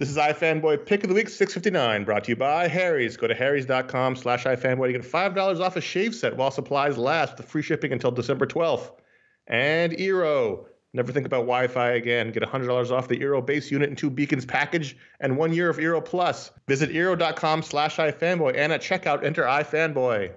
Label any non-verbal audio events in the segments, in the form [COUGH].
This is iFanboy Pick of the Week 659, brought to you by Harry's. Go to harrys.com slash iFanboy to get $5 off a shave set while supplies last with free shipping until December 12th. And Eero. Never think about Wi-Fi again. Get $100 off the Eero base unit and two beacons package and one year of Eero Plus. Visit Eero.com slash iFanboy and at checkout enter iFanboy.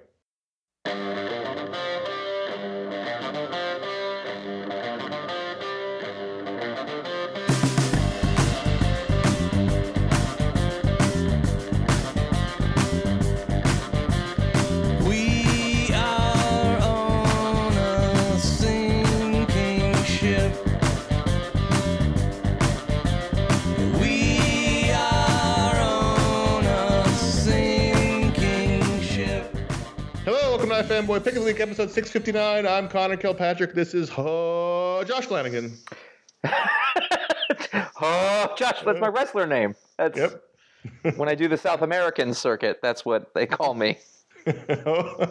Hello, welcome to iFanboy Pick of the Week episode 659. I'm Conor Kilpatrick. This is uh, Josh Flanagan. [LAUGHS] Oh, Josh, that's my wrestler name. That's Yep. [LAUGHS] when I do the South American circuit. That's what they call me. [LAUGHS] oh,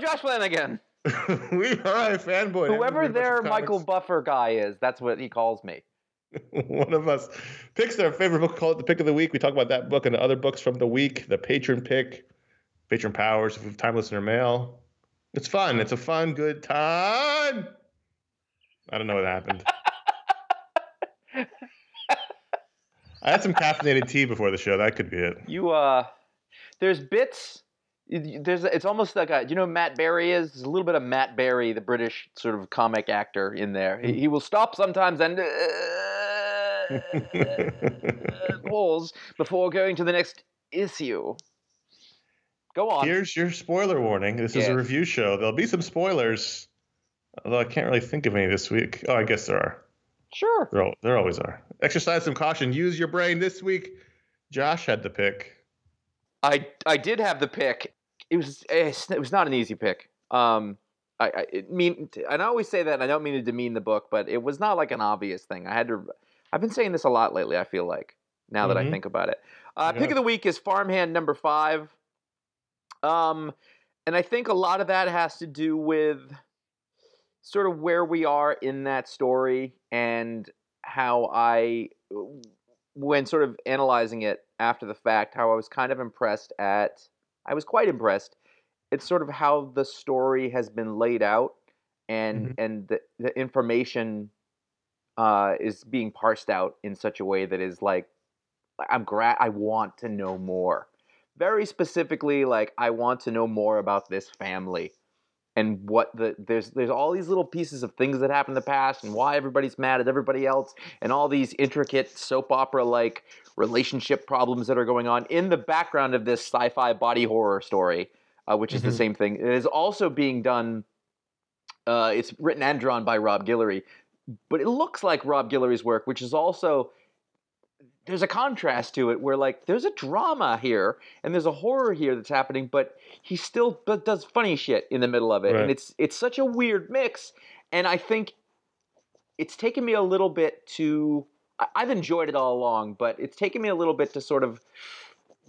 Josh Flanagan. we are iFanboy. Whoever their Michael comics. Buffer guy is, that's what he calls me. one of us picks their favorite book, call it the pick of the week. We talk about that book and other books from the week, the patron pick, patron powers, if we have time listener mail. It's fun. It's a fun, good time. I don't know what happened. I had some caffeinated tea before the show. That could be it. You uh, there's bits. There's it's almost like a, do you know who Matt Berry is. There's a little bit of Matt Berry, the British sort of comic actor, in there. He, he will stop sometimes and uh, [LAUGHS] pause before going to the next issue. Go on. Here's your spoiler warning. This is a review show. There'll be some spoilers, although I can't really think of any this week. Oh, I guess there are. Sure. There, there always are. Exercise some caution. Use your brain this week. Josh had the pick. I I did have the pick. It was it was not an easy pick. Um, I, I it mean, and I always say that. And I don't mean to demean the book, but it was not like an obvious thing. I had to. I've been saying this a lot lately. I feel like now that I Mhm. think about it. Uh, Yeah. Pick of the week is Farmhand number five. Um, and I think a lot of that has to do with sort of where we are in that story and how I, when sort of analyzing it after the fact, how I was kind of impressed at, I was quite impressed. It's sort of how the story has been laid out and Mhm. and the, the information uh, is being parsed out in such a way that is like I'm gra- I want to know more. Very specifically, like I want to know more about this family and what the there's there's all these little pieces of things that happened in the past and why everybody's mad at everybody else and all these intricate soap opera like relationship problems that are going on in the background of this sci-fi body horror story, uh, which is the Mhm. same thing. It is also being done. Uh, it's written and drawn by Rob Guillory, but it looks like Rob Guillory's work, which is also there's a contrast to it where like there's a drama here and there's a horror here that's happening, but he still b- does funny shit in the middle of it, Right. and it's it's such a weird mix. And I think it's taken me a little bit to I- I've enjoyed it all along, but it's taken me a little bit to sort of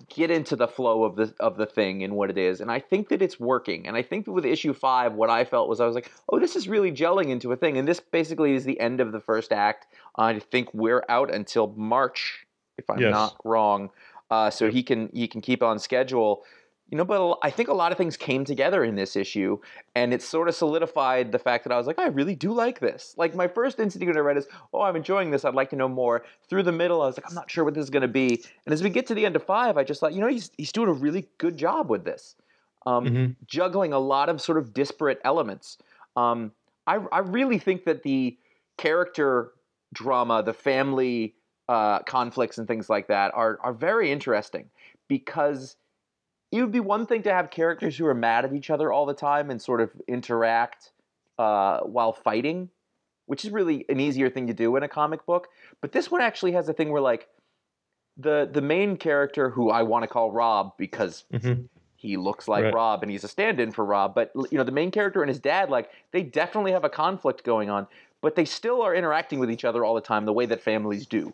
get into the flow of the of the thing and what it is. And I think that it's working. And I think that with issue five, what I felt was I was like, oh, this is really gelling into a thing. And this basically is the end of the first act. I think we're out until March, if I'm Yes. not wrong. Uh, so he can he can keep on schedule. You know, but I think a lot of things came together in this issue, and it sort of solidified the fact that I was like, I really do like this. Like my first instinct when I read is, oh, I'm enjoying this. I'd like to know more. Through the middle, I was like, I'm not sure what this is going to be. And as we get to the end of five, I just thought, you know, he's he's doing a really good job with this, um, Mhm. juggling a lot of sort of disparate elements. Um, I I really think that the character drama, the family uh, conflicts, and things like that are are very interesting because it would be one thing to have characters who are mad at each other all the time and sort of interact uh, while fighting, which is really an easier thing to do in a comic book. But this one actually has a thing where like the the main character who I want to call Rob because Mhm. he looks like Right. Rob and he's a stand-in for Rob, but you know the main character and his dad like they definitely have a conflict going on, but they still are interacting with each other all the time the way that families do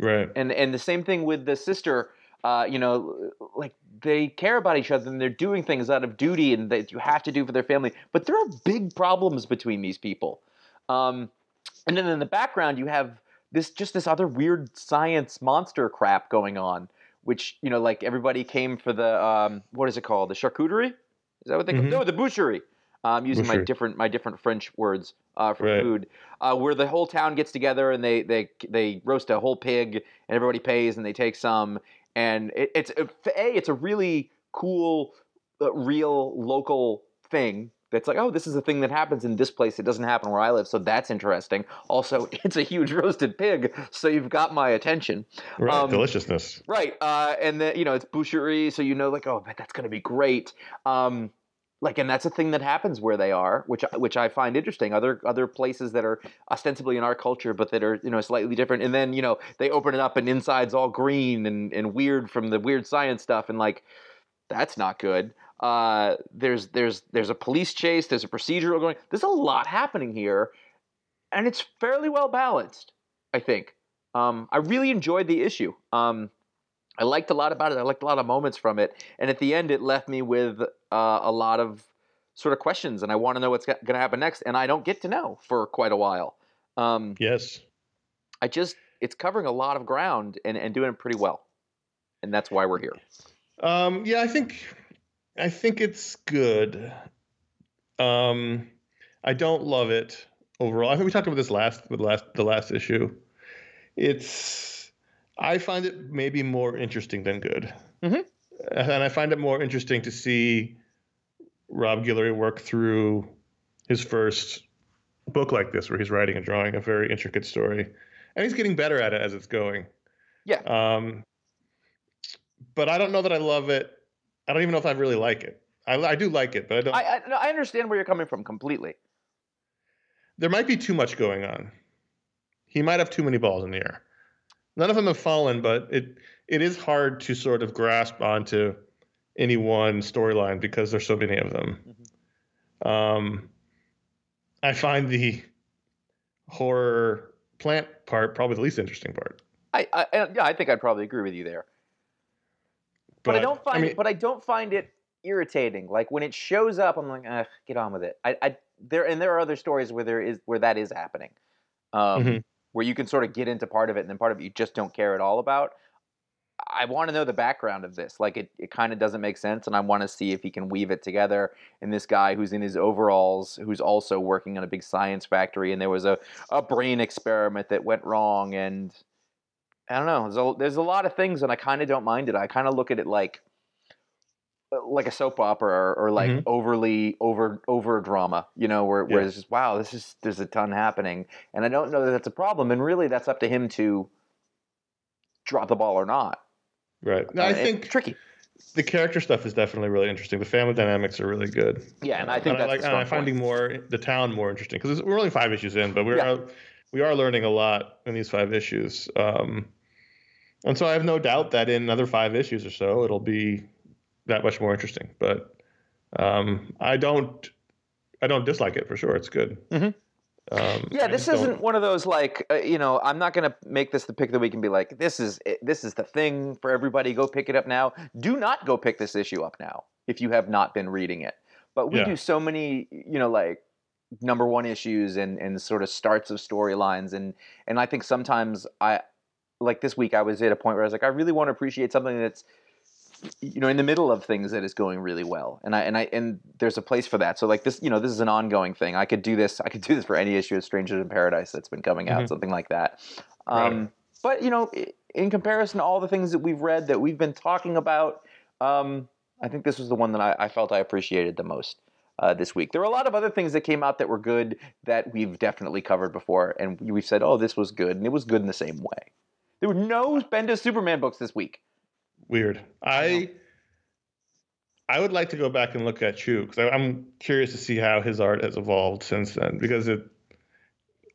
Right. and and the same thing with the sister uh, you know like they care about each other and they're doing things out of duty and that you have to do for their family but there are big problems between these people um, and then in the background you have this just this other weird science monster crap going on, which you know, like everybody came for the um, what is it called, the charcuterie? Is that what they call Mhm. No, the boucherie. I'm using my different my different French words uh, for Right. food, uh, where the whole town gets together and they they they roast a whole pig and everybody pays and they take some and it, it's a it's a really cool, uh, real local thing. That's like, oh, this is a thing that happens in this place. It doesn't happen where I live, so that's interesting. Also, [LAUGHS] it's a huge roasted pig, so you've got my attention. Right, Um, deliciousness. Right. Uh, and then, you know, it's boucherie, so you know, like, oh, but that's going to be great. Um, like, and that's a thing that happens where they are, which which I find interesting. Other other places that are ostensibly in our culture, but that are you know slightly different. And then you know they open it up, and inside's all green and, and weird from the weird science stuff, and like that's not good. Uh, there's there's there's a police chase. There's a procedural going. There's a lot happening here, and it's fairly well balanced. I think. Um, I really enjoyed the issue. Um, I liked a lot about it. I liked a lot of moments from it, and at the end, it left me with uh, a lot of sort of questions, and I want to know what's going to happen next, and I don't get to know for quite a while. Um, Yes. I just it's covering a lot of ground and, and doing it pretty well, and that's why we're here. Um, yeah, I think I think it's good. Um, I don't love it overall. I think we talked about this last with last the last issue. It's I find it maybe more interesting than good, Mhm. and I find it more interesting to see Rob Guillory work through his first book like this, where he's writing and drawing a very intricate story, and he's getting better at it as it's going. Yeah. Um, but I don't know that I love it. I don't even know if I really like it. I, I do like it, but I don't. I I, no, I understand where you're coming from completely. there might be too much going on. He might have too many balls in the air. None of them have fallen, but it it is hard to sort of grasp onto any one storyline because there's so many of them. Um, I find the horror plant part probably the least interesting part. I, I I- yeah, I think I'd probably agree with you there. But, I don't find mean, it. But I don't find it irritating. Like when it shows up, I'm like, Ugh, get on with it. I, I there and there are other stories where there is where that is happening, um, Mhm. Where you can sort of get into part of it and then part of it you just don't care at all about. I want to know the background of this. Like it, it kind of doesn't make sense, and I want to see if he can weave it together. And this guy who's in his overalls, who's also working on a big science factory, and there was a, a brain experiment that went wrong, and I don't know. There's a, there's a lot of things, and I kind of don't mind it. I kind of look at it like like a soap opera or, or like Mhm. overly over over drama, you know, where, where Yeah. it's just wow, this is there's a ton happening, and I don't know that that's a problem, and really that's up to him to drop the ball or not. right. No, Uh, I it's think tricky. the character stuff is definitely really interesting. The family dynamics are really good. Yeah, and I think and I that's like the and I'm finding more the town more interesting because we're only five issues in, but we're Yeah. we are learning a lot in these five issues. Um, and so I have no doubt that in another five issues or so, it'll be that much more interesting. But um, I don't I don't dislike it for sure. It's good. Mhm. Um, Yeah, I this just don't- isn't one of those like uh, you know. I'm not gonna make this the pick of the week and be like, this is it, this is the thing for everybody. Go pick it up now. Do not go pick this issue up now if you have not been reading it. But we Yeah. do so many, you know, like number one issues and and sort of starts of storylines and and I think sometimes I like this week I was at a point where I was like, I really want to appreciate something that's you know in the middle of things that is going really well. And i and i and there's a place for that. So like this you know this is an ongoing thing. I could do this i could do this for any issue of strangers in paradise that's been coming out Mhm. something like that. Um, Right. but you know in comparison to all the things that we've read that we've been talking about um, i think this was the one that i, I felt i appreciated the most uh, this week. There were a lot of other things that came out that were good that we've definitely covered before. And we've said oh this was good. And it was good in the same way. There were no bendis superman books this week weird. I I would like to go back and look at Chew because I'm curious to see how his art has evolved since then. Because it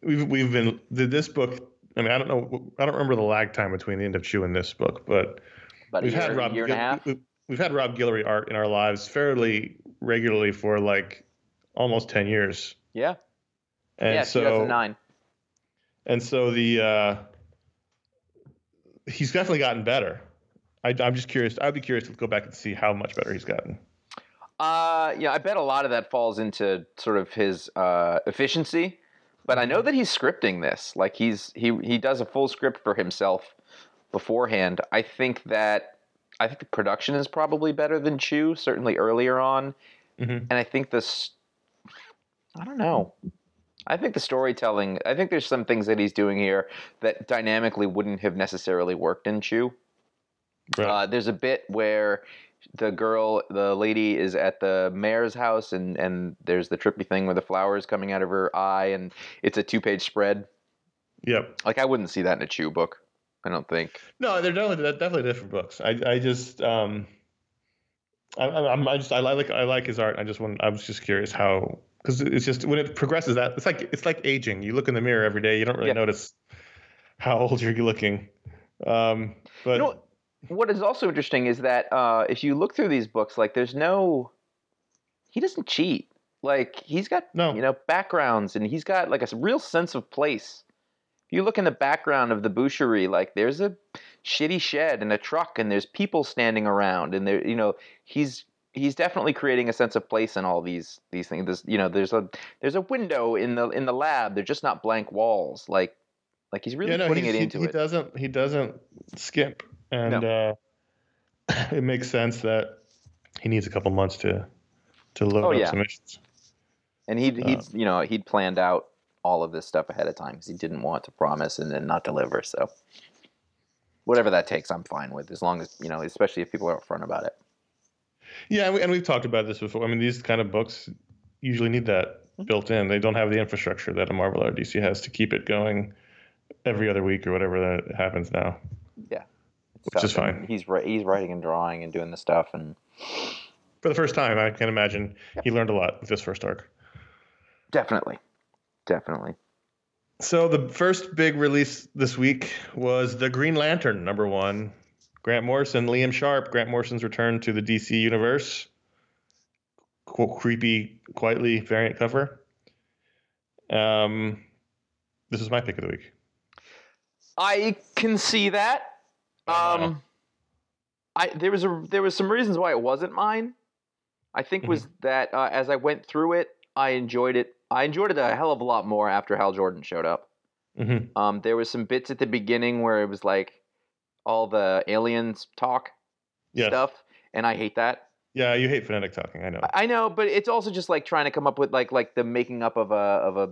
we've we've been did this book. I mean, I don't know. I don't remember the lag time between the end of Chew and this book, but about we've year, had Rob year and a half we- We've had Rob Guillory art in our lives fairly regularly for like almost ten years, yeah and yeah so 2009 and so the uh, he's definitely gotten better. I, I'm just curious. I'd be curious to go back and see how much better he's gotten. Uh, yeah, I bet a lot of that falls into sort of his uh, efficiency. But I know that he's scripting this. Like he's he he does a full script for himself beforehand. I think that I think the production is probably better than Chew, certainly earlier on. Mhm. And I think this I don't know. I think the storytelling, I think there's some things that he's doing here that dynamically wouldn't have necessarily worked in Chew. Right. Uh, there's a bit where the girl, the lady, is at the mayor's house, and and there's the trippy thing where the flowers coming out of her eye, and it's a two page spread. yep. Like I wouldn't see that in a Chew book. I don't think. No, they're definitely definitely different books. I I just um, I, I- I'm I just I like I like his art. I just want I was just curious how because it's just when it progresses that it's like it's like aging. You look in the mirror every day. You don't really Yeah. notice how old you're looking. Um, but You know, what is also interesting is that uh, if you look through these books, like there's no, he doesn't cheat. Like he's got No. you know backgrounds, and he's got like a real sense of place. If you look in the background of the boucherie, like there's a shitty shed and a truck, and there's people standing around, and there you know he's he's definitely creating a sense of place in all these these things. There's you know there's a there's a window in the in the lab. They're just not blank walls. Like like he's really yeah, no, putting he's- it he, into he it. doesn't he doesn't skimp, and uh, [LAUGHS] it makes sense that he needs a couple months to to load Oh, up yeah. some issues. And he'd, he'd Uh, you know, he'd planned out all of this stuff ahead of time because he didn't want to promise and then not deliver. So whatever that takes, I'm fine with, as long as you know, especially if people are upfront about it. Yeah, and, we, and we've talked about this before. I mean, these kind of books usually need that built in. They don't have the infrastructure that a Marvel or DC has to keep it going every other week or whatever that happens now. Which is fine. He's he's writing and drawing and doing the stuff, and For the first time, I can imagine he learned a lot with this first arc. definitely, definitely. So the first big release this week was the Green Lantern number one. Grant Morrison, Liam Sharp. Grant Morrison's return to the DC universe. Qu- creepy, Quitely variant cover. Um, this is my pick of the week. I can see that. Um, I there was a there was some reasons why it wasn't mine. I think was that uh, as I went through it, I enjoyed it. I enjoyed it a hell of a lot more after Hal Jordan showed up. hmm Um, there was some bits at the beginning where it was like all the aliens talk Yes. stuff, and I hate that. Yeah, you hate phonetic talking. I know. I know, but it's also just like trying to come up with like like the making up of a of a,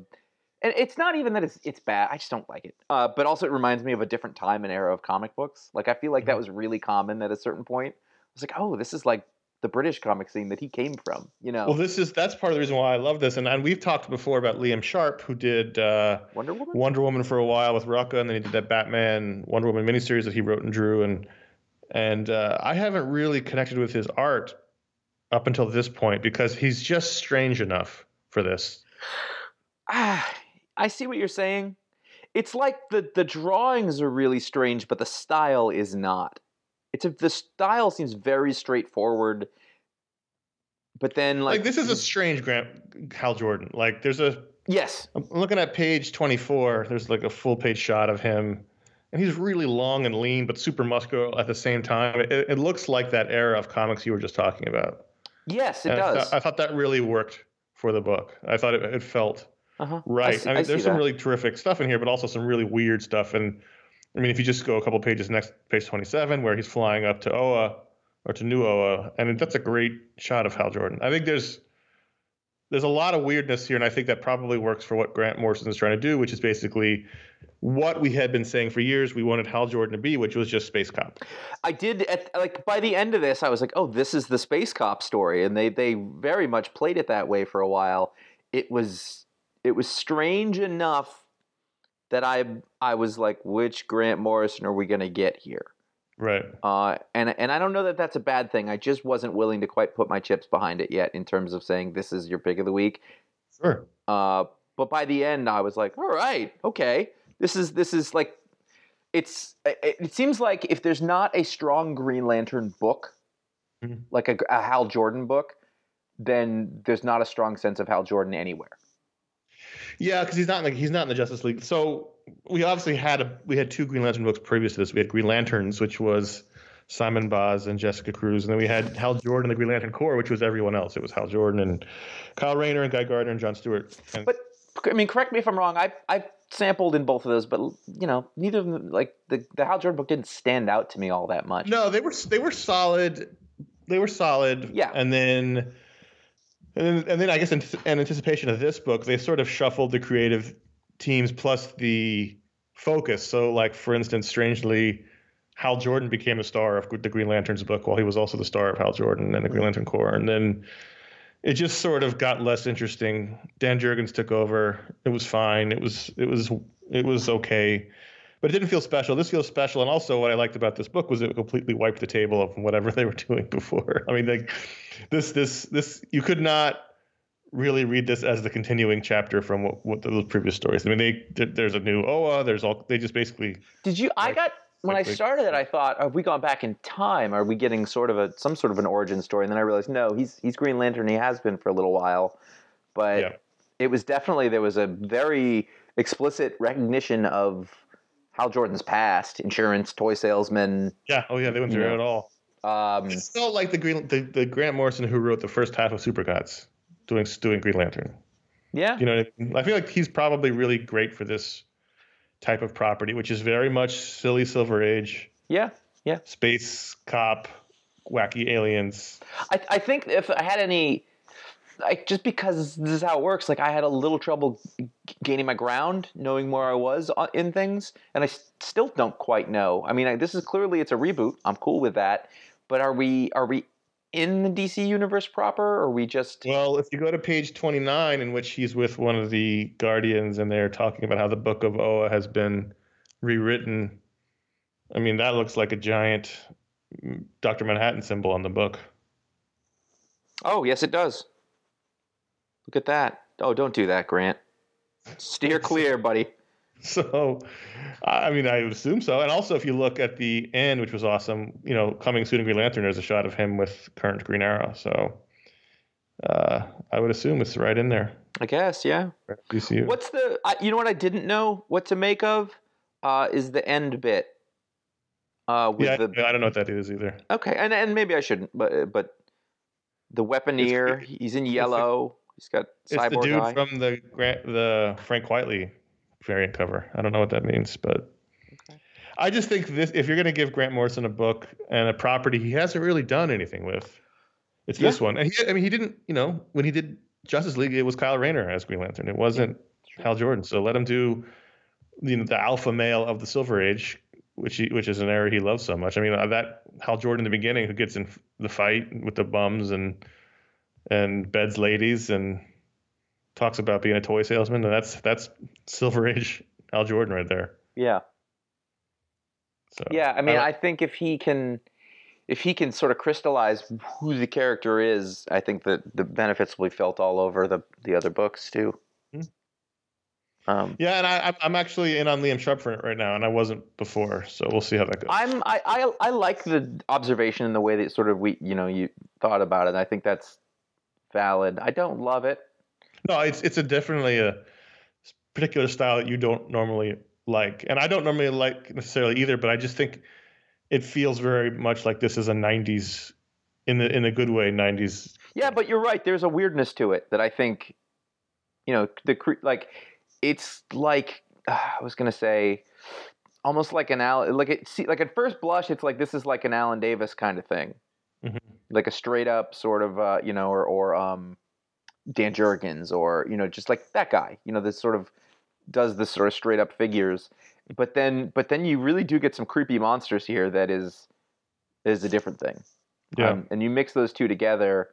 and it's not even that it's it's bad. I just don't like it. Uh, but also it reminds me of a different time and era of comic books. Like I feel like that Mhm. was really common at a certain point. I was like, oh, this is like the British comic scene that he came from. You know, Well, this is that's part of the reason why I love this, and and we've talked before about Liam Sharp, who did uh, Wonder Woman. Wonder Woman for a while with Rucka, and then he did that Batman Wonder Woman miniseries that he wrote and drew, and and uh, I haven't really connected with his art up until this point because he's just strange enough for this. [SIGHS] Ah, I see what you're saying. It's like the the drawings are really strange, but the style is not. It's a, the style seems very straightforward, but then like, Like, this is a strange Grant Hal Jordan. Like there's a yes, I'm looking at page 24. There's like a full page shot of him, and he's really long and lean, but super muscular at the same time. It, it looks like that era of comics you were just talking about. yes, it And I does. I thought that really worked for the book. I thought it, it felt uh-huh. right. see- I I mean, see there's some that. really terrific stuff in here, but also some really weird stuff. And I mean, if you just go a couple pages next, page 27, where he's flying up to Oa or to New Oa, and that's a great shot of Hal Jordan. I think there's there's a lot of weirdness here, and I think that probably works for what Grant Morrison is trying to do, which is basically what we had been saying for years we wanted Hal Jordan to be, which was just space cop. I did at like by the end of this, I was like, oh, this is the space cop story, and they they very much played it that way for a while. It was it was strange enough that I I was like, which Grant Morrison are we gonna get here? Right. Uh, and and I don't know that that's a bad thing. I just wasn't willing to quite put my chips behind it yet in terms of saying this is your pick of the week. Sure. Uh, but by the end, I was like, all right, okay, this is this is like, it's it, it seems like if there's not a strong Green Lantern book, Mhm. like a, a Hal Jordan book, then there's not a strong sense of Hal Jordan anywhere. Yeah, because he's not like he's not in the Justice League. So we obviously had a we had two Green Lantern books previous to this. We had Green Lanterns, which was Simon Baz and Jessica Cruz, and then we had Hal Jordan, the Green Lantern Corps, which was everyone else. It was Hal Jordan and Kyle Rayner and Guy Gardner and John Stewart. And But I mean, correct me if I'm wrong. I I sampled in both of those, but you know, neither of them like the the Hal Jordan book didn't stand out to me all that much. No, they were they were solid. They were solid. Yeah. And then, and then, and then I guess in, in anticipation of this book, they sort of shuffled the creative teams plus the focus. So, like for instance, strangely, Hal Jordan became the star of the Green Lantern's book, while he was also the star of Hal Jordan and the Green Lantern Corps. And then it just sort of got less interesting. Dan Jurgens took over. It was fine. It was it was it was okay but it didn't feel special. This feels special, and also what I liked about this book was it completely wiped the table of whatever they were [LAUGHS] doing before. I mean, like this, this, this, you could not really read this as the continuing chapter from what, what those previous stories. I mean, they there's a new Oa. There's all they just basically Did you? I Like- got when I started it, I thought, have we gone back in time? Are we getting sort of a some sort of an origin story? And then I realized, no, he's he's Green Lantern. He has been for a little while, but Yeah. it was definitely there was a very explicit recognition of Hal Jordan's past, insurance, toy salesman. yeah. Oh yeah, they went through Yeah. it all. Um, It felt like the Green the, the Grant Morrison who wrote the first half of Supergods doing doing Green Lantern. yeah, You know, what I mean? I feel like he's probably really great for this type of property, which is very much silly Silver Age. yeah, yeah. space cop, wacky aliens. I, I think if I had any, like just because this is how it works, like I had a little trouble gaining my ground, knowing where I was in things, and I still don't quite know. I mean, I, this is clearly it's a reboot. I'm cool with that, but are we are we in the DC universe proper, or are we just? Well, if you go to page 29, in which he's with one of the Guardians and they're talking about how the Book of Oa has been rewritten, I mean, that looks like a giant mm, Dr. Manhattan symbol on the book. Oh yes, it does. Look at that. Oh, don't do that, Grant. Steer [LAUGHS] clear, buddy. So, I mean, I would assume so. And also, if you look at the end, which was awesome, you know, coming soon in Green Lantern, there's a shot of him with current Green Arrow. So, uh, I would assume it's right in there. I guess, yeah. DCU. What's the? I, you know what I didn't know what to make of uh, is the end bit. Uh, with Yeah, the I don't know what that is either. okay, and and maybe I shouldn't, but but the weaponeer, he's in yellow. He's got It's the dude eye. from the Grant, the Frank Quitely variant cover. I don't know what that means, but I just think this. If you're going to give Grant Morrison a book and a property he hasn't really done anything with, it's this one. And he, I mean, he didn't. You know, when he did Justice League, it was Kyle Rayner as Green Lantern. It wasn't Hal Jordan. So let him do, you know, the alpha male of the Silver Age. Which he, which is an area he loves so much. I mean, uh, that Hal Jordan in the beginning, who gets in the fight with the bums and and beds ladies and talks about being a toy salesman. And that's that's Silver Age Hal Jordan right there. yeah, So yeah. I mean, don't- I think if he can, if he can sort of crystallize who the character is, I think that the benefits will be felt all over the the other books too. Hmm. Um, yeah, and I, I'm- I'm actually in on Liam Sharp right now, and I wasn't before, so we'll see how that goes. I'm I, I I like the observation and the way that sort of we you know you thought about it. I think that's valid. I don't love it. no, it's it's a definitely a particular style that you don't normally like, and I don't normally like necessarily either. But I just think it feels very much like this is a '90s, in the in a good way, '90s. Yeah, but you're right. There's a weirdness to it that I think, you know, the like, it's like uh, I was gonna say, almost like an Al. Like it, see, like at first blush, it's like this is like an Alan Davis kind of thing, Mhm. like a straight up sort of, uh, you know, or or um, Dan Jurgens, or you know, just like that guy. You know, this sort of does this sort of straight up figures. But then, but then you really do get some creepy monsters here. That is, is a different thing. Yeah. Um, and you mix those two together,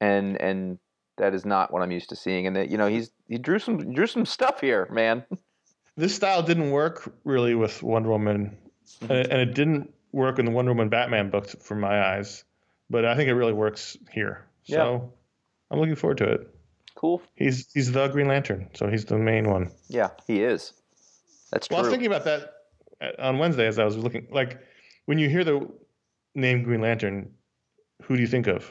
and and that is not what I'm used to seeing. And that you know he's he drew some drew some stuff here, man. [LAUGHS] this style didn't work really with Wonder Woman, and, it, and it didn't work in the Wonder Woman Batman books from my eyes. But I think it really works here. So I'm looking forward to it. Cool. He's he's the Green Lantern, so he's the main one. Yeah, he is. That's Well, I was thinking about that on Wednesday as I was looking. Like when you hear the name Green Lantern, who do you think of?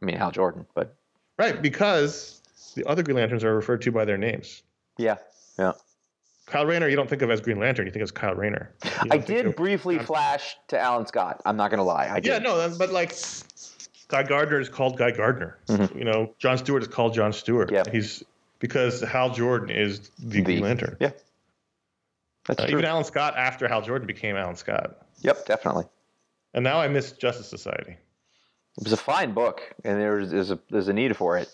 I mean Hal Jordan, but Right, because the other Green Lanterns are referred to by their names. yeah, yeah. Kyle Rayner, you don't think of as Green Lantern, you think of Kyle Rayner. I did of- briefly flash to Alan Scott. I'm not gonna lie. I did. Yeah, no, but like Guy Gardner is called Guy Gardner. Mhm. You know, John Stewart is called John Stewart. Yeah. He's because Hal Jordan is the, The- Green Lantern. yeah. That's Uh, true. even Alan Scott after Hal Jordan became Alan Scott. yep, definitely. And now I miss Justice Society. It was a fine book, and there's there's a there's a need for it.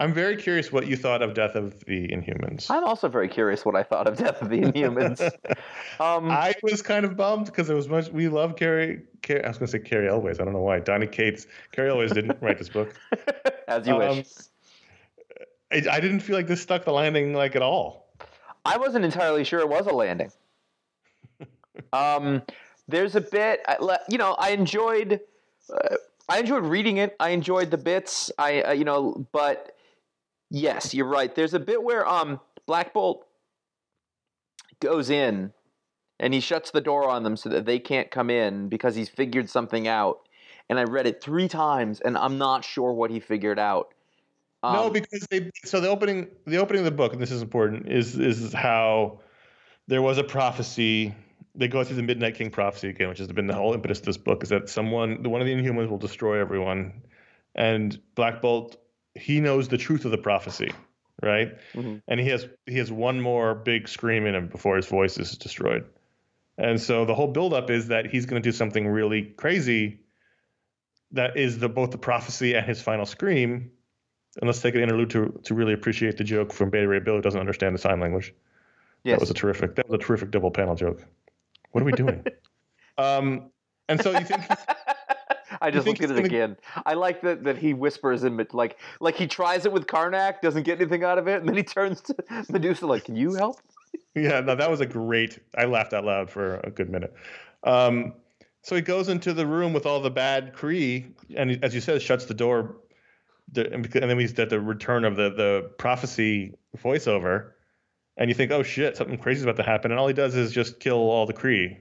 I'm very curious what you thought of Death of the Inhumans. I'm also very curious what I thought of Death of the Inhumans. [LAUGHS] um, I was kind of bummed because there was much. We love Carrie. Carrie I was going to say Carrie Elways. I don't know why. Donny Cates. Carrie Elways didn't [LAUGHS] write this book. as you um, wish. I, I didn't feel like this stuck the landing like at all. I wasn't entirely sure it was a landing. [LAUGHS] um, there's a bit, you know, I enjoyed, uh, I enjoyed reading it. I enjoyed the bits. I, uh, you know, but yes, you're right. There's a bit where um Black Bolt goes in and he shuts the door on them so that they can't come in because he's figured something out. And I read it three times, and I'm not sure what he figured out. no, Um, because they. So the opening, the opening of the book, and this is important, is is how there was a prophecy. They go through the Midnight King prophecy again, which has been the whole impetus of this book, is that someone, one of the Inhumans, will destroy everyone, and Black Bolt, he knows the truth of the prophecy, right? Mhm. And he has he has one more big scream in him before his voice is destroyed, and so the whole buildup is that he's going to do something really crazy. That is the both the prophecy and his final scream. And let's take an interlude to to really appreciate the joke from Beta Ray Bill, who doesn't understand the sign language. yes. That was a terrific. That was a terrific double panel joke. What are we doing? [LAUGHS] um, and so you think I [LAUGHS] just looked at it gonna- again. I like that that he whispers in like like he tries it with Karnak, doesn't get anything out of it, and then he turns to [LAUGHS] Medusa like, "Can you help?" Yeah, no, that was a great. I laughed out loud for a good minute. Um, so he goes into the room with all the bad Kree, and as you said, shuts the door. The, and then we get the return of the the prophecy voiceover, and you think, oh shit, something crazy is about to happen, and all he does is just kill all the Kree.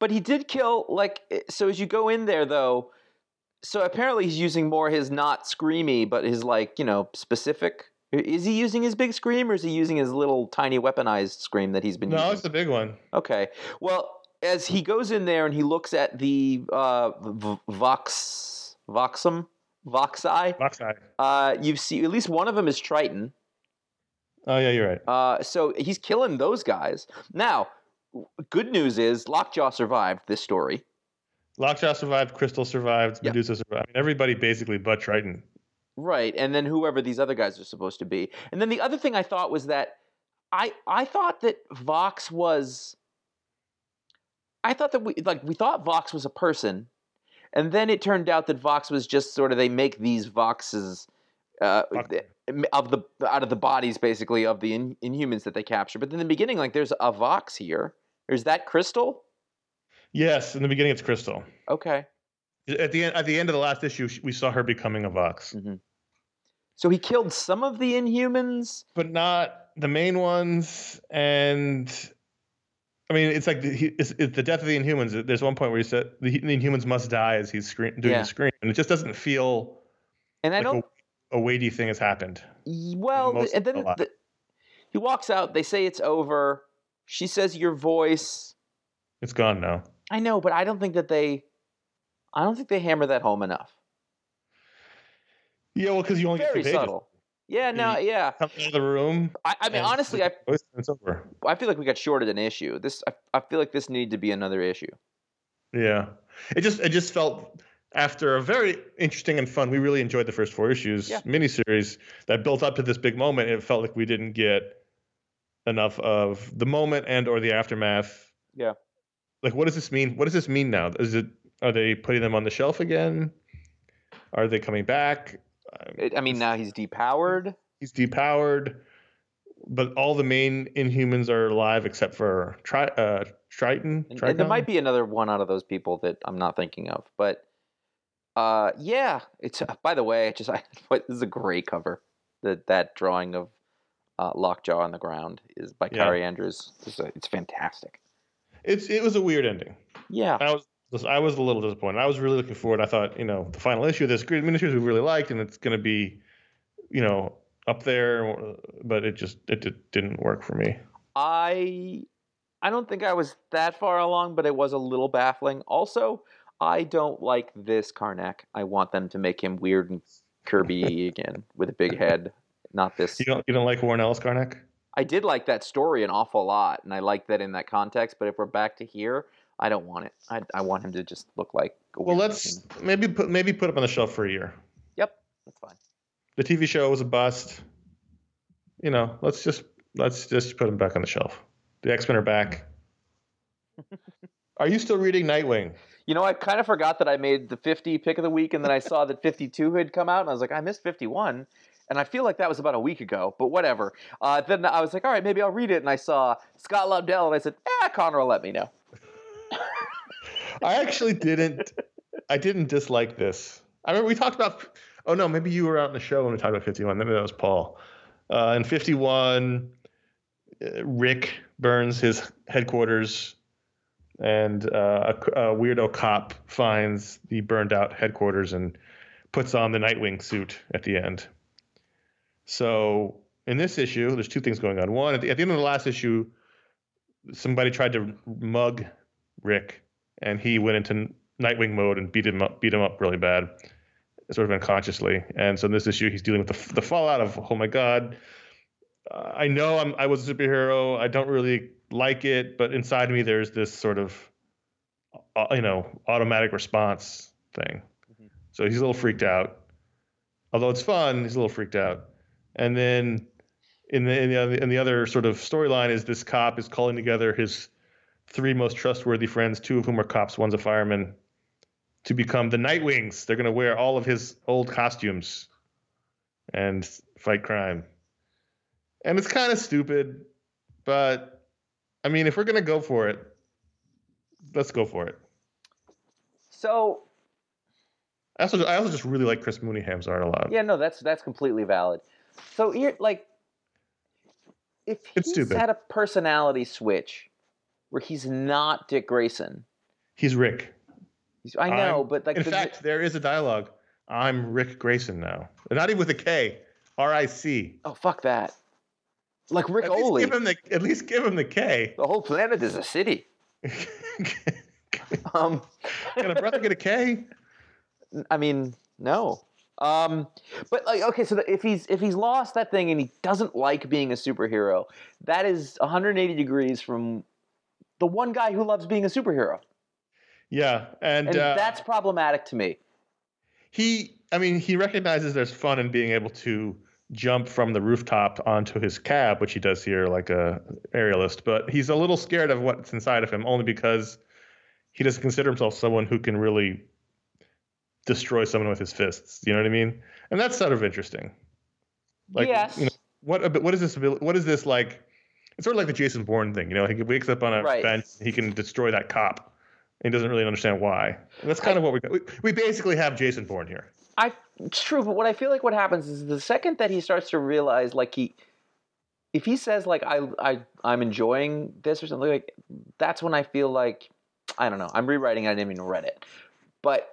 But he did kill like eh, so. As you go in there, though, so apparently he's using more his not screamy, but his like you know specific. Is he using his big scream, or is he using his little tiny weaponized scream that he's been No, using? it's the big one. Okay. Well, as he goes in there and he looks at the uh, v- Vox Voxum Voxi, Moxeye. uh, you see at least one of them is Triton. Oh yeah, you're right. Uh, so he's killing those guys. Now, good news is Lockjaw survived this story. Lockjaw survived. Crystal survived. Yeah. Medusa survived. I mean, everybody basically but Triton. Right, and then whoever these other guys are supposed to be. And then the other thing I thought was that I I thought that Vox was I thought that we like we thought Vox was a person, and then it turned out that Vox was just sort of they make these Voxes uh, of the out of the bodies basically of the in, Inhumans that they capture. But in the beginning, like there's a Vox here. Is that Crystal? Yes, in the beginning it's Crystal. Okay. At the end, at the end of the last issue, we saw her becoming a Vox, So he killed some of the Inhumans. but not the main ones. And I mean, it's like the, he, it's, it's the death of the Inhumans. There's one point where he said the, the Inhumans must die as he's scream, doing Yeah. the scream, and it just doesn't feel And I like don't a, weighty thing has happened. Well, most th- and then the he walks out. They say it's over. She says, "Your voice." It's gone now. I know, but I don't think that they. I don't think they hammer that home enough. Yeah, well, because you only Very get pages. subtle. Yeah, no, yeah. Come out of the room. I, I mean, honestly, I, it's over. I feel like we got shorted an issue. This, I, I feel like this needed to be another issue. Yeah, it just it just felt after a very interesting and fun. We really enjoyed the first four issues Yeah. miniseries that built up to this big moment. It felt like we didn't get enough of the moment and or the aftermath. Yeah. Like, what does this mean? What does this mean now? Is it are they putting them on the shelf again? Are they coming back? I mean, now he's depowered. he's depowered, but all the main Inhumans are alive except for Tri- uh, Triton. And, and there might be another one out of those people that I'm not thinking of, but uh, yeah. It's by the way, it just [LAUGHS] I, this is a great cover. That that drawing of uh, Lockjaw on the ground is by Yeah. Kaare Andrews. It's, a- it's fantastic. It's it was a weird ending. Yeah, I was I was a little disappointed. I was really looking forward. I thought, you know, the final issue of this great miniseries we really liked, and it's going to be, you know, up there. But it just it, did- didn't work for me. I I don't think I was that far along, but it was a little baffling. Also, I don't like this Karnak. I want them to make him weird and Kirby [LAUGHS] again with a big head. not this. You don't you don't like Warren Ellis Karnak? I did like that story an awful lot, and I like that in that context. But if we're back to here, I don't want it. I, I want him to just look like. a Well, let's cartoon. maybe put maybe put up on the shelf for a year. Yep, that's fine. The TV show was a bust. You know, let's just let's just put him back on the shelf. The X Men are back. [LAUGHS] Are you still reading Nightwing? You know, I kind of forgot that I made the 50 pick of the week, and then I saw that 52 had come out, and I was like, I missed 51. And I feel like that was about a week ago, but whatever. Uh, then I was like, all right, maybe I'll read it. And I saw Scott Lobdell, and I said, eh, Conor will let me know. I actually didn't. I didn't dislike this. I remember we talked about. Oh no, maybe you were out in the show when we talked about 51. Maybe that was Paul. Uh, in 51, uh, Rick burns his headquarters, and uh, a, a weirdo cop finds the burned out headquarters and puts on the Nightwing suit at the end. So in this issue, there's two things going on. One, at the, at the end of the last issue, somebody tried to mug Rick, and he went into Nightwing mode and beat him up, beat him up really bad, sort of unconsciously. And so in this issue, he's dealing with the, the fallout of, oh my god, I know I'm I was a superhero. I don't really like it, but inside me there's this sort of, uh, you know, automatic response thing. Mhm. So he's a little freaked out. Although it's fun, he's a little freaked out. And then in the in the, other- in the other sort of storyline is this cop is calling together his three most trustworthy friends, two of whom are cops, one's a fireman, to become the Nightwings. They're going to wear all of his old costumes and fight crime. And it's kind of stupid, but I mean, if we're going to go for it, let's go for it. So, I also, I also just really like Chris Mooneyham's art a lot. yeah, no, that's that's completely valid. So, here, like, if It's he's stupid. had a personality switch where he's not Dick Grayson, He's Rick. he's, I know, I'm- but like, in the- fact, there is a dialogue. I'm Rick Grayson now. Not even with a K. R I C. oh fuck that, like Rick At Oley, give him the at least give him the K. the whole planet is a city. [LAUGHS] um, Can a brother get a K? I mean, no. Um, but like, okay, so if he's if he's lost that thing and he doesn't like being a superhero, that is 180 degrees from the one guy who loves being a superhero, Yeah, and, and uh, that's problematic to me. he. I mean, he recognizes there's fun in being able to jump from the rooftop onto his cab, which he does here like a aerialist. But he's a little scared of what's inside of him, only because he doesn't consider himself someone who can really destroy someone with his fists. You know what I mean? And that's sort of interesting. Like, yes. you know, what what is this abil- what is this like it's sort of like the jason bourne thing you know he wakes up on a Right. bench he can destroy that cop and he doesn't really understand why and that's kind of what we got we, we basically have jason bourne here I it's true, but what I feel like what happens is the second that he starts to realize, like he, if he says like I I I'm enjoying this or something like, that's when I feel like I don't know. I'm rewriting. I didn't even read it, but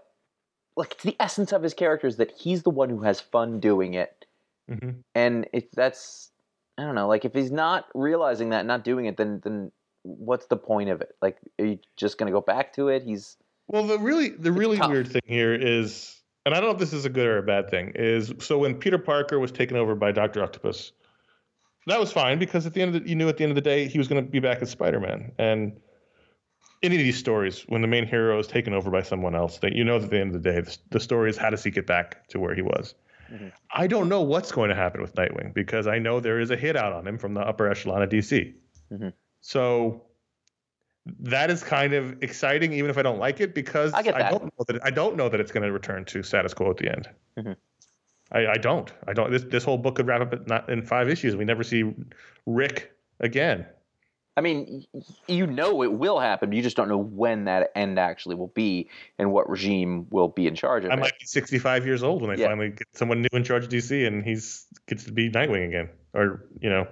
like it's the essence of his character is that he's the one who has fun doing it, hmm and if that's I don't know. Like if he's not realizing that, not doing it, then then what's the point of it? Like are you just gonna go back to it? He's well the really the really tough. weird thing here is and i don't know if this is a good or a bad thing is so when peter parker was taken over by dr octopus that was fine because at the end of the, you knew at the end of the day he was going to be back as spider-man and any of these stories when the main hero is taken over by someone else that you know that at the end of the day the, the story is how does he get back to where he was Mhm. i don't know what's going to happen with nightwing because i know there is a hit out on him from the upper echelon of dc Mhm. so that is kind of exciting even if i don't like it because I that. don't know that i don't know that it's going to return to status quo at the end Mhm. I, I don't i don't this, this whole book could wrap up not in five issues we never see rick again I mean, you know it will happen. You just don't know when that end actually will be and what regime will be in charge of I it. might be 65 years old when they Yeah. finally get someone new in charge of DC and he's gets to be Nightwing again. Or, you know,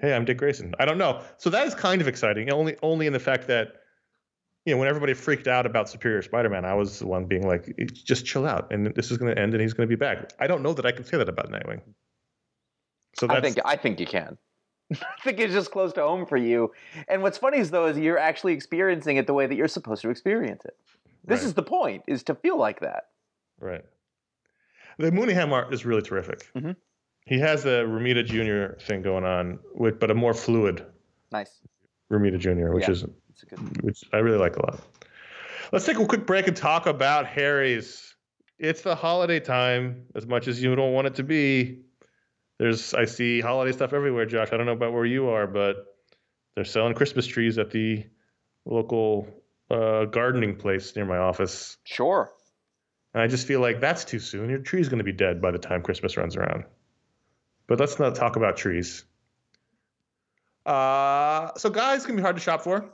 hey, I'm Dick Grayson. I don't know. So that is kind of exciting. Only only in the fact that you know, when everybody freaked out about Superior Spider-Man, I was the one being like, just chill out and this is going to end and he's going to be back. I don't know that I can say that about Nightwing. So that's I think I think you can. [LAUGHS] I think it's just close to home for you. And what's funny is though is you're actually experiencing it the way that you're supposed to experience it. This Right. is the point: is to feel like that. Right. The Mooneyham art is really terrific. Mhm. He has a Romita Jr. thing going on, with but a more fluid Nice. Romita Jr., which Yeah. is which I really like a lot. Let's take a quick break and talk about Harry's. It's the holiday time, as much as you don't want it to be. There's I see holiday stuff everywhere, Josh. I don't know about where you are, but they're selling Christmas trees at the local uh, gardening place near my office. Sure. And I just feel like that's too soon. Your tree's going to be dead by the time Christmas runs around. But let's not talk about trees. Uh, so guys can be hard to shop for.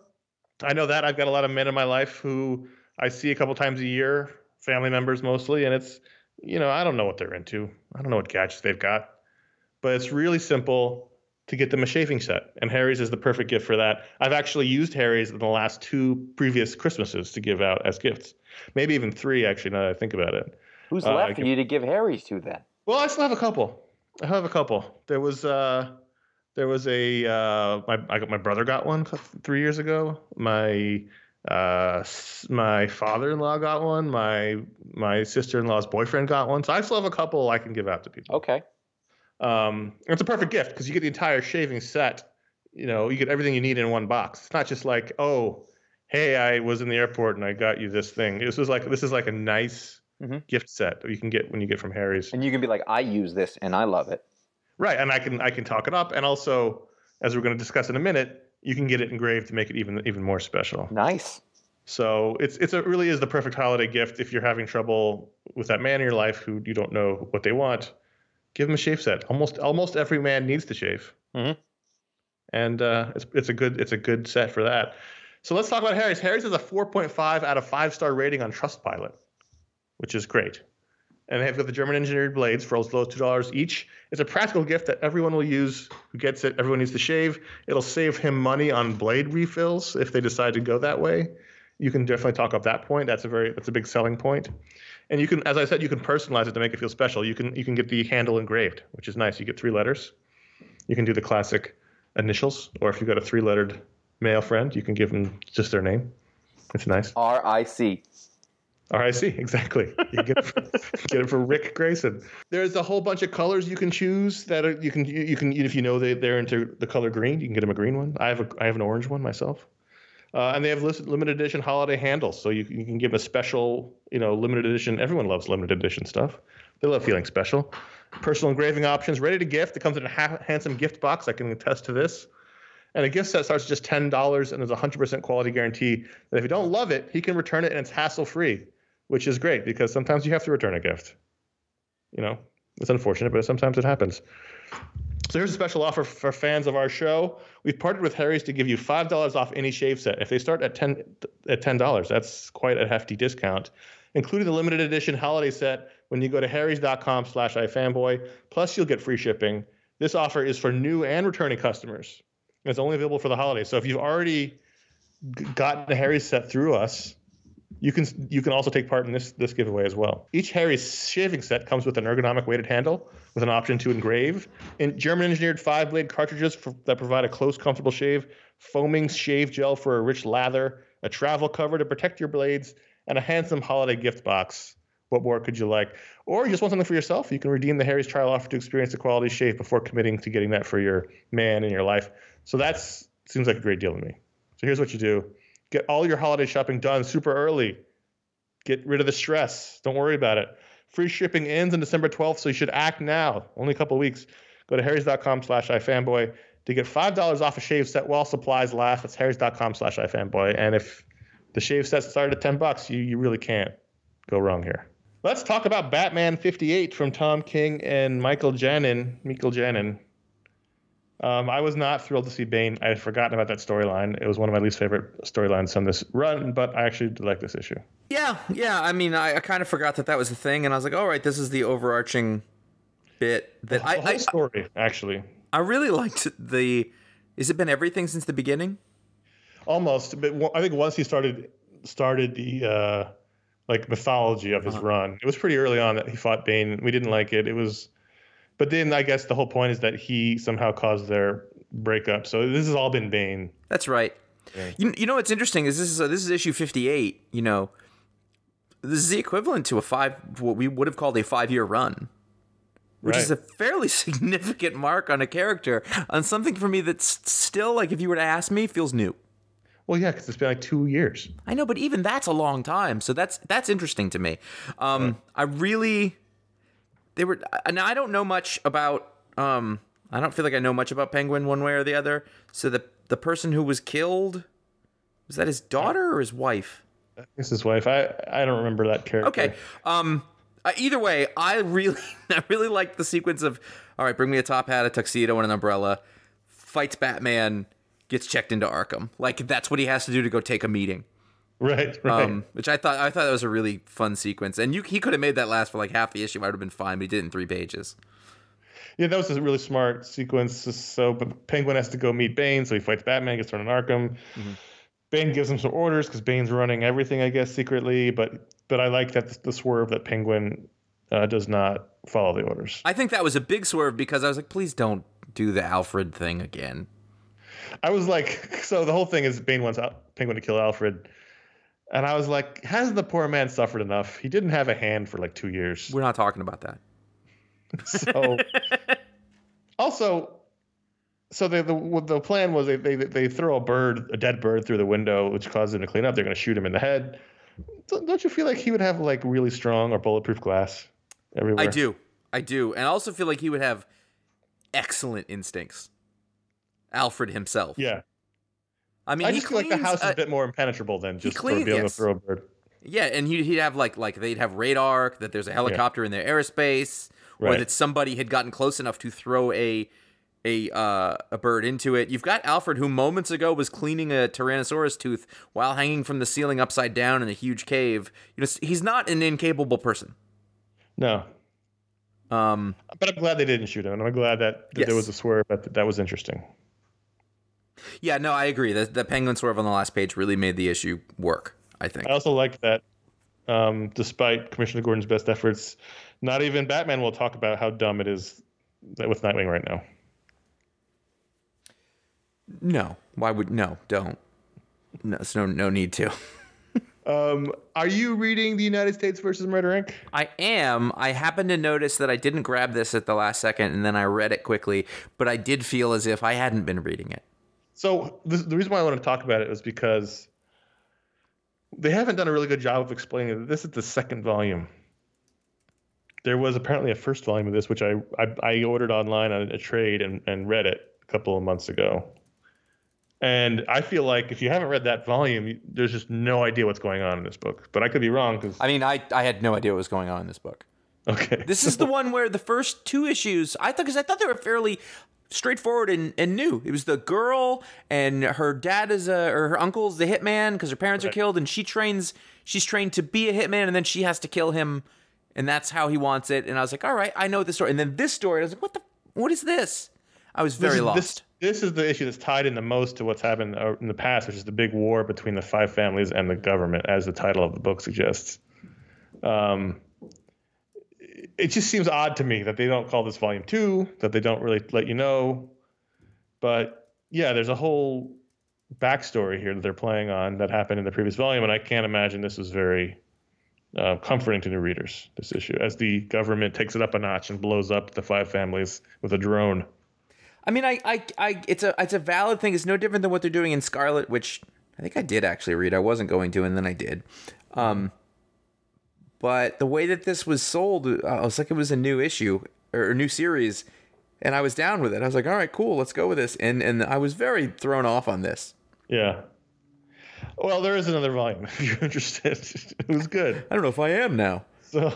I know that. I've got a lot of men in my life who I see a couple times a year, family members mostly, and it's, you know, I don't know what they're into. I don't know what gadgets they've got. But it's really simple to get them a shaving set. And Harry's is the perfect gift for that. I've actually used Harry's in the last two previous Christmases to give out as gifts. Maybe even three, actually, now that I think about it. Who's Uh, I left for you to give Harry's to then? Well, I still have a couple. I have a couple. There was uh there was a uh my I got my brother got one three years ago. My uh my father-in-law got one. My my sister-in-law's boyfriend got one. So I still have a couple I can give out to people. Okay. Um, it's a perfect gift because you get the entire shaving set. You know, you get everything you need in one box. It's not just like, oh, hey, I was in the airport and I got you this thing. This was like this is like a nice Mhm. gift set that you can get when you get from Harry's. And you can be like, I use this and I love it. Right, and I can I can talk it up, and also, as we're going to discuss in a minute, you can get it engraved to make it even even more special. Nice. So it's it's a really is the perfect holiday gift if you're having trouble with that man in your life who you don't know what they want. Give them a shave set. Almost almost every man needs to shave, Mhm. and uh, it's it's a good it's a good set for that. So let's talk about Harry's. Harry's has a 4.5 out of five star rating on Trustpilot, which is great. And they've got the German engineered blades for as low as two dollars each. It's a practical gift that everyone will use who gets it. Everyone needs to shave. It'll save him money on blade refills if they decide to go that way. You can definitely talk up that point. That's a very that's a big selling point. And you can, as I said, you can personalize it to make it feel special. You can you can get the handle engraved, which is nice. You get three letters. You can do the classic initials, or if you've got a three lettered male friend, you can give them just their name. It's nice. R I C. RIC, [LAUGHS] exactly. You get it, from, [LAUGHS] get it from Ric Grayson. There's a whole bunch of colors you can choose that are, you can you, can if you know they they're into the color green, you can get them a green one. I have a I have an orange one myself. Uh, and they have lis- limited edition holiday handles, so you, you can give them a special, you know, limited edition. Everyone loves limited edition stuff. They love feeling special. Personal engraving options, ready to gift. It comes in a ha- handsome gift box. I can attest to this. And a gift set starts at just ten dollars, and there's a hundred percent quality guarantee. That if you don't love it, he can return it, and it's hassle free, which is great because sometimes you have to return a gift. You know, it's unfortunate, but sometimes it happens. So here's a special offer for fans of our show. We've partnered with Harry's to give you five dollars off any shave set. If they start at ten at ten dollars, that's quite a hefty discount, including the limited edition holiday set. When you go to harrys.com/slash ifanboy, plus you'll get free shipping. This offer is for new and returning customers. It's only available for the holidays. So if you've already gotten a Harry's set through us, you can you can also take part in this this giveaway as well. Each Harry's shaving set comes with an ergonomic weighted handle with an option to engrave, in German engineered five blade cartridges for, that provide a close, comfortable shave, foaming shave gel for a rich lather, a travel cover to protect your blades, and a handsome holiday gift box. What more could you like? Or you just want something for yourself? You can redeem the Harry's trial offer to experience a quality shave before committing to getting that for your man in your life. So that's seems like a great deal to me. So here's what you do: get all your holiday shopping done super early. Get rid of the stress. Don't worry about it. Free shipping ends on December 12th, so you should act now. Only a couple weeks. Go to harrys.com slash ifanboy to get $5 off a shave set while supplies last. That's harrys.com slash ifanboy. And if the shave set started at 10 bucks, you, you really can't go wrong here. Let's talk about Batman 58 from Tom King and Michael Janin. Michael Janin. Um, I was not thrilled to see Bane. I had forgotten about that storyline. It was one of my least favorite storylines on this run, but I actually did like this issue. Yeah, yeah. I mean, I, I kind of forgot that that was the thing, and I was like, all right, this is the overarching bit that I, The whole I story, actually. I really liked the. Is it been everything since the beginning? Almost, but I think once he started started the uh, like mythology of his run, it was pretty early on that he fought Bane. We didn't like it. It was, but then I guess the whole point is that he somehow caused their breakup. So this has all been Bane. That's right. You, you know what's interesting is this is this is issue fifty eight. You know, this is the equivalent to a five what we would have called a five year run. which is a fairly [LAUGHS] significant mark on a character on something for me that's still like if you were to ask me feels new. Well, yeah, because it's been like two years. I know, but even that's a long time. So that's that's interesting to me. Um, I really they were and I don't know much about um I don't feel like I know much about Penguin one way or the other. So the the person who was killed was that his daughter or his wife? This his wife. I I don't remember that character. Okay. Um. uh, either way, I really, [LAUGHS] I really like the sequence of, all right, bring me a top hat, a tuxedo, and an umbrella. Fights Batman, gets checked into Arkham. Like that's what he has to do to go take a meeting. Right. Right. Um, which I thought, I thought that was a really fun sequence. And you, he could have made that last for like half the issue. I would have been fine, but he did it in three pages. yeah, that was a really smart sequence. So, but Penguin has to go meet Bane, so he fights Batman, gets thrown in Arkham. Bane gives him some orders because Bane's running everything, I guess, secretly. But but I like that the swerve that Penguin uh, does not follow the orders. I think that was a big swerve because I was like, please don't do the Alfred thing again. I was like, [LAUGHS] so the whole thing is Bane wants Penguin to kill Alfred. And I was like, hasn't the poor man suffered enough? He didn't have a hand for like two years. We're not talking about that. So, also, so the the the plan was they, they they throw a bird, a dead bird, through the window, which causes him to clean up. They're going to shoot him in the head. Don't don't you feel like he would have like really strong or bulletproof glass everywhere? I do. I do. And I also feel like he would have excellent instincts. Alfred himself. Yeah, I mean, I just feel like the house is a bit more impenetrable than just for being yes. able to throw a bird. Yeah, and he'd, he'd have like like they'd have radar that there's a helicopter in their airspace, or Right. that somebody had gotten close enough to throw a a uh, a bird into it. You've got Alfred, who moments ago was cleaning a Tyrannosaurus tooth while hanging from the ceiling upside down in a huge cave. You know, he's not an incapable person. No, Um, but I'm glad they didn't shoot him, and I'm glad that, that Yes. there was a swerve. That that was interesting. Yeah, no, I agree. The, the penguin swerve on the last page really made the issue work. I think. I also like that, um, despite Commissioner Gordon's best efforts, not even Batman will talk about how dumb it is with Nightwing right now. No, why would no? Don't. No, it's no no need to. [LAUGHS] Um, are you reading the United States versus Murder Inc? I am. I happened to notice that I didn't grab this at the last second, and then I read it quickly. But I did feel as if I hadn't been reading it. So this, the reason why I want to talk about it was because they haven't done a really good job of explaining that this is the second volume. There was apparently a first volume of this, which I I, I ordered online on a trade and, and read it a couple of months ago. And I feel like if you haven't read that volume, there's just no idea what's going on in this book. But I could be wrong because I mean, I I had no idea what was going on in this book. Okay, This is the one where the first two issues I thought because I thought they were fairly straightforward and, and new. It was the girl and her dad is a or her uncle's the hitman because her parents are killed, and she trains. She's trained to be a hitman, and then she has to kill him, and that's how he wants it. And I was like, all right, I know this story. And then this story, I was like, what the what is this? I was very this is, lost. This, this is the issue that's tied in the most to what's happened uh, in the past, which is the big war between the five families and the government, as the title of the book suggests. Um, it just seems odd to me that they don't call this volume two, that they don't really let you know. But yeah, there's a whole backstory here that they're playing on that happened in the previous volume, and I can't imagine this was very uh, comforting to new readers. This issue, as the government takes it up a notch and blows up the five families with a drone. I mean, I, I, I, it's a, it's a valid thing. It's no different than what they're doing in Scarlet, which I think I did actually read. I wasn't going to, and then I did. Um, but the way that this was sold, uh, I was like, it was a new issue or a new series, and I was down with it. I was like, all right, cool, let's go with this. And and I was very thrown off on this. Yeah. Well, there is another volume [LAUGHS] if you're interested. it was good. I don't know if I am now. So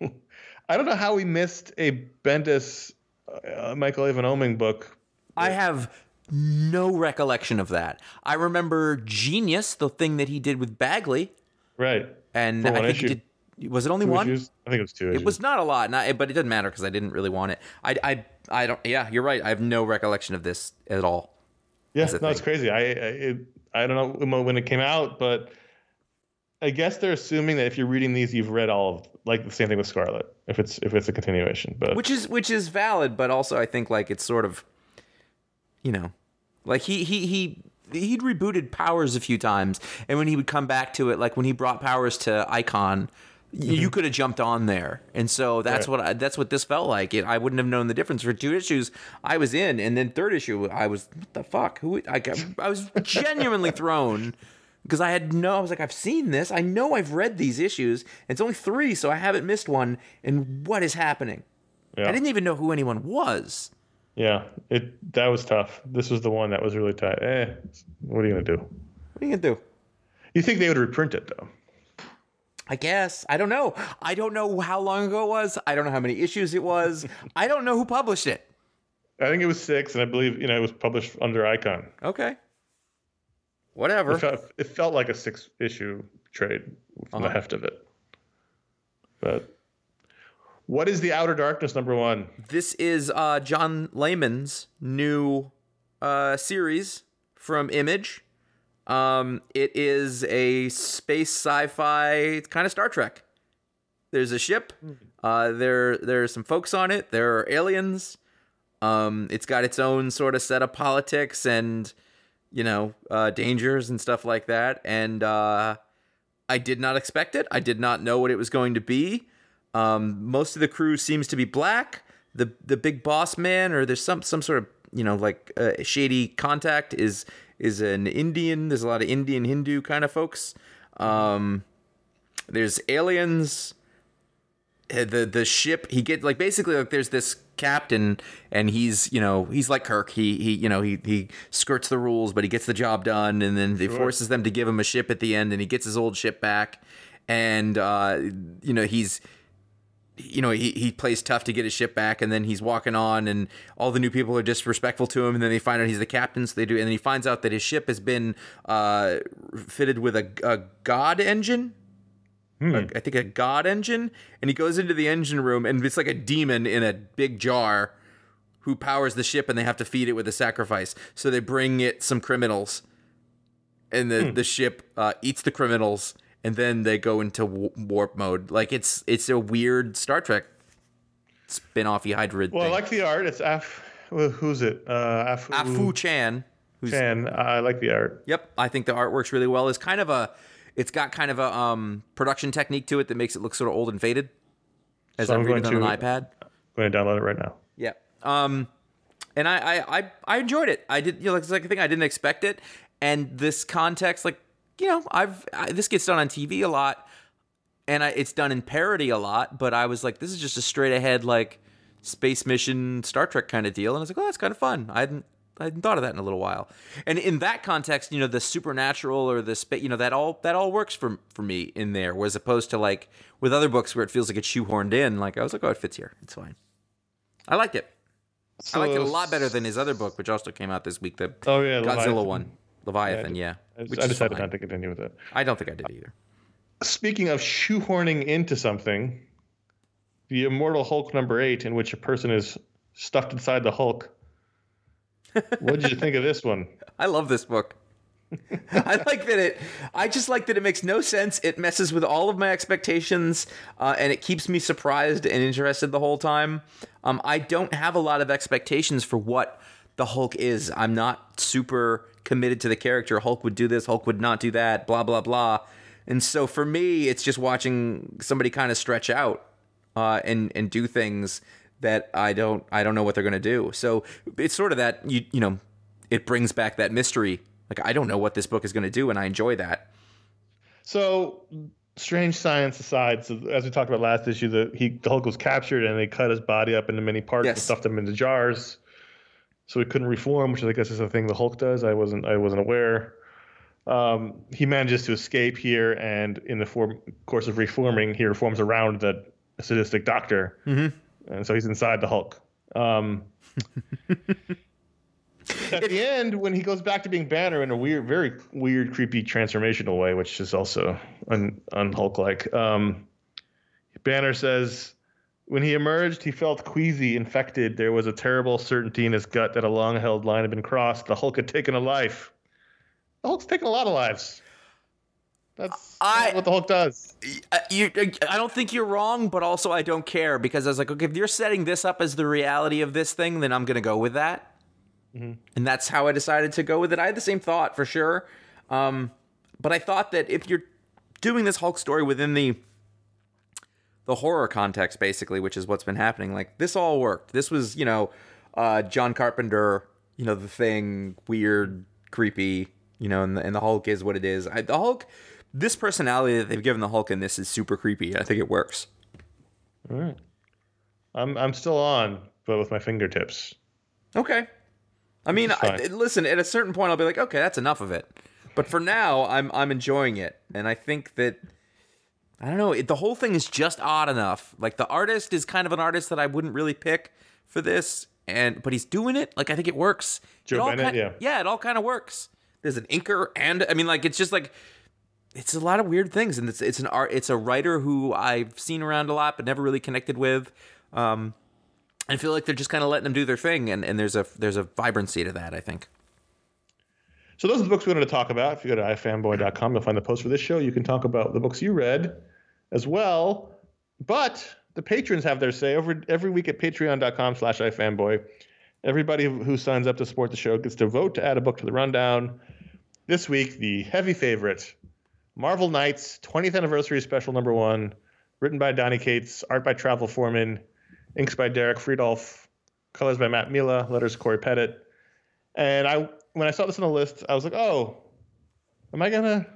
[LAUGHS] I don't know how we missed a Bendis uh, Michael Avon Oeming book. I have no recollection of that. I remember Genius, the thing that he did with Bagley, Right. and For I one think he did. Was it only Two one? issues? I think it was two issues. It was not a lot, not, but it doesn't matter because I didn't really want it. I, I, I don't. Yeah, you're right. I have no recollection of this at all. yeah, no, it's crazy. I I, it, I don't know when it came out, but I guess they're assuming that if you're reading these, you've read all of like the same thing with Scarlet. If it's if it's a continuation, but Which is which is valid, but also I think like it's sort of, you know, like he he he he'd rebooted Powers a few times, and when he would come back to it, like when he brought Powers to Icon, you could have jumped on there, and so that's Right. what I, that's what this felt like. It, I wouldn't have known the difference for two issues. I was in, and then third issue, I was what the fuck? Who? I got, I was genuinely thrown because I had no. I was like, I've seen this. I know I've read these issues. It's only three, so I haven't missed one. And what is happening? Yeah. I didn't even know who anyone was. Yeah, it that was tough. This was the one that was really tight. Eh, what are you gonna do? What are you gonna do? You think they would reprint it though? I guess. I don't know. I don't know how long ago it was. I don't know how many issues it was. [LAUGHS] I don't know who published it. I think it was six, and I believe you know it was published under Icon. Okay. Whatever. It felt, it felt like a six issue trade from the Uh-huh. heft of it. But what is the Outer Darkness number one? This is uh, John Layman's new uh, series from Image. Um, it is a space sci-fi. Kind of Star Trek. There's a ship. Uh, there there are some folks on it. There are aliens. Um, it's got its own sort of set of politics and you know uh, dangers and stuff like that. And uh, I did not expect it. I did not know what it was going to be. Um, most of the crew seems to be black. The the big boss man, or there's some some sort of you know like uh, shady contact is is an Indian. There's a lot of Indian Hindu kind of folks. Um, there's aliens. Uh, The the ship he get like basically like there's this captain and he's you know he's like Kirk he he you know he he skirts the rules but he gets the job done and then he forces them to give him a ship at the end and he gets his old ship back and uh you know he's you know, he, he plays tough to get his ship back, and then he's walking on, and all the new people are disrespectful to him, and then they find out he's the captain, so they do, and then he finds out that his ship has been uh, fitted with a, a god engine. A- I think a god engine, and he goes into the engine room, and it's like a demon in a big jar who powers the ship, and they have to feed it with a sacrifice. So they bring it some criminals, and the the ship uh, eats the criminals, and then they go into warp mode. Like it's it's a weird Star Trek spin-offy hybrid Well, I like the art. It's Af. Who's it? Uh, Afu, Afu Chan, who's Chan. I like the art. Yep, I think the art works really well. It's kind of a, it's got kind of a um, production technique to it that makes it look sort of old and faded. As So I'm I'm reading going on an iPad. I'm going to download it right now. Yeah. Um, and I, I, I, I enjoyed it. I did, you know, it's like a thing I didn't expect it. And this context, like, you know, I've I, this gets done on TV a lot, and I, it's done in parody a lot. But I was like, this is just a straight ahead like space mission Star Trek kind of deal, and I was like, oh, that's kind of fun. I hadn't. I hadn't thought of that in a little while, and in that context, you know, the supernatural or the space, you know, that all that all works for for me in there, whereas opposed to like with other books where it feels like it's shoehorned in. Like I was like, oh, it fits here, it's fine. I liked it. I liked it a lot better than his other book, which also came out this week, the Oh, yeah, Godzilla Leviathan. one, Leviathan. Yeah, I, which I decided fine. not to continue with it. I don't think I did either. Speaking of shoehorning into something, the Immortal Hulk number eight, in which a person is stuffed inside the Hulk. What did you think of this one? [LAUGHS] I love this book. [LAUGHS] I like that it. I just like that it makes no sense. It messes with all of my expectations, uh, and it keeps me surprised and interested the whole time. Um, I don't have a lot of expectations for what the Hulk is. I'm not super committed to the character. Hulk would do this. Hulk would not do that. Blah blah blah. And so for me, it's just watching somebody kind of stretch out uh, and and do things that I don't I don't know what they're gonna do. So it's sort of that you you know it brings back that mystery. Like I don't know what this book is gonna do, and I enjoy that. So, strange science aside, so as we talked about last issue, the he the Hulk was captured and they cut his body up into many parts and stuffed him into jars, so he couldn't reform, which I guess is a thing the Hulk does. I wasn't I wasn't aware. Um, he manages to escape here, and in the form, course of reforming, he reforms around the sadistic doctor, mm-hmm. and so he's inside the Hulk. Um, [LAUGHS] at the end, when he goes back to being Banner in a weird, very weird, creepy transformational way, which is also un, un-Hulk like, um, Banner says, when he emerged, he felt queasy, infected. There was a terrible certainty in his gut that a long-held line had been crossed. The Hulk had taken a life. The Hulk's taken a lot of lives. That's I- what the Hulk does. Uh, you, I don't think you're wrong, but also I don't care because I was like, okay, if you're setting this up as the reality of this thing, then I'm gonna go with that. And that's how I decided to go with it. I had the same thought for sure, um, but I thought that if you're doing this Hulk story within the the horror context basically, which is what's been happening. Like this all worked. This was, you know, uh, John Carpenter, you know, the thing, weird, creepy, you know, and the, and the Hulk is what it is. I, the Hulk, this personality that they've given the Hulk in this is super creepy. I think it works. All right. I'm I'm still on, but with my fingertips. Okay. I mean, I, listen. At a certain point, I'll be like, okay, that's enough of it. But for now, I'm I'm enjoying it, and I think that I don't know. It, the whole thing is just odd enough. Like the artist is kind of an artist that I wouldn't really pick for this, and but he's doing it. Like I think it works. Joe It Bennett, kind- yeah. yeah, it all kind of works. There's an inker, and I mean, like it's just like it's a lot of weird things, and it's it's an art. It's a writer who I've seen around a lot, but never really connected with. Um, I feel like they're just kind of letting them do their thing, and, and there's a there's a vibrancy to that. I think. So those are the books we wanted to talk about. If you go to ifanboy.com, you'll find the post for this show. You can talk about the books you read as well. But the patrons have their say over every week at patreon.com slash ifanboy. Everybody who signs up to support the show gets to vote to add a book to the rundown. This week, the heavy favorite, Marvel Knights 20th Anniversary Special Number One, written by Donny Cates, art by Travel Foreman, inks by Derek Fridolfs, colors by Matt Milla, letters Cory Petit. And I, when I saw this on the list, I was like, oh, am I gonna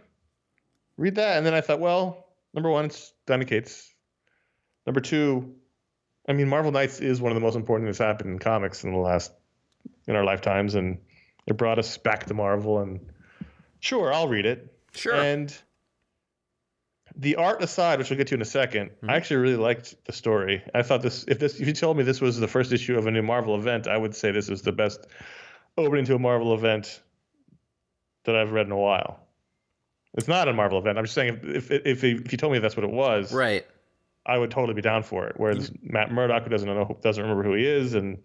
read that? And then I thought, well, number one, it's Donny Cates. Number two, I mean, Marvel Knights is one of the most important things that's happened in comics in the last in our lifetimes, and it brought us back to Marvel. And sure, I'll read it. Sure. And the art aside, which we'll get to in a 2nd I mm-hmm. actually really liked the story. I thought this if this if you told me this was the first issue of a new Marvel event, I would say this is the best opening to a Marvel event that I've read in a while. It's not a Marvel event. I'm just saying if if if, if you told me that's what it was, Right. I would totally be down for it. Whereas Matt Murdock, who doesn't know, doesn't remember who he is, and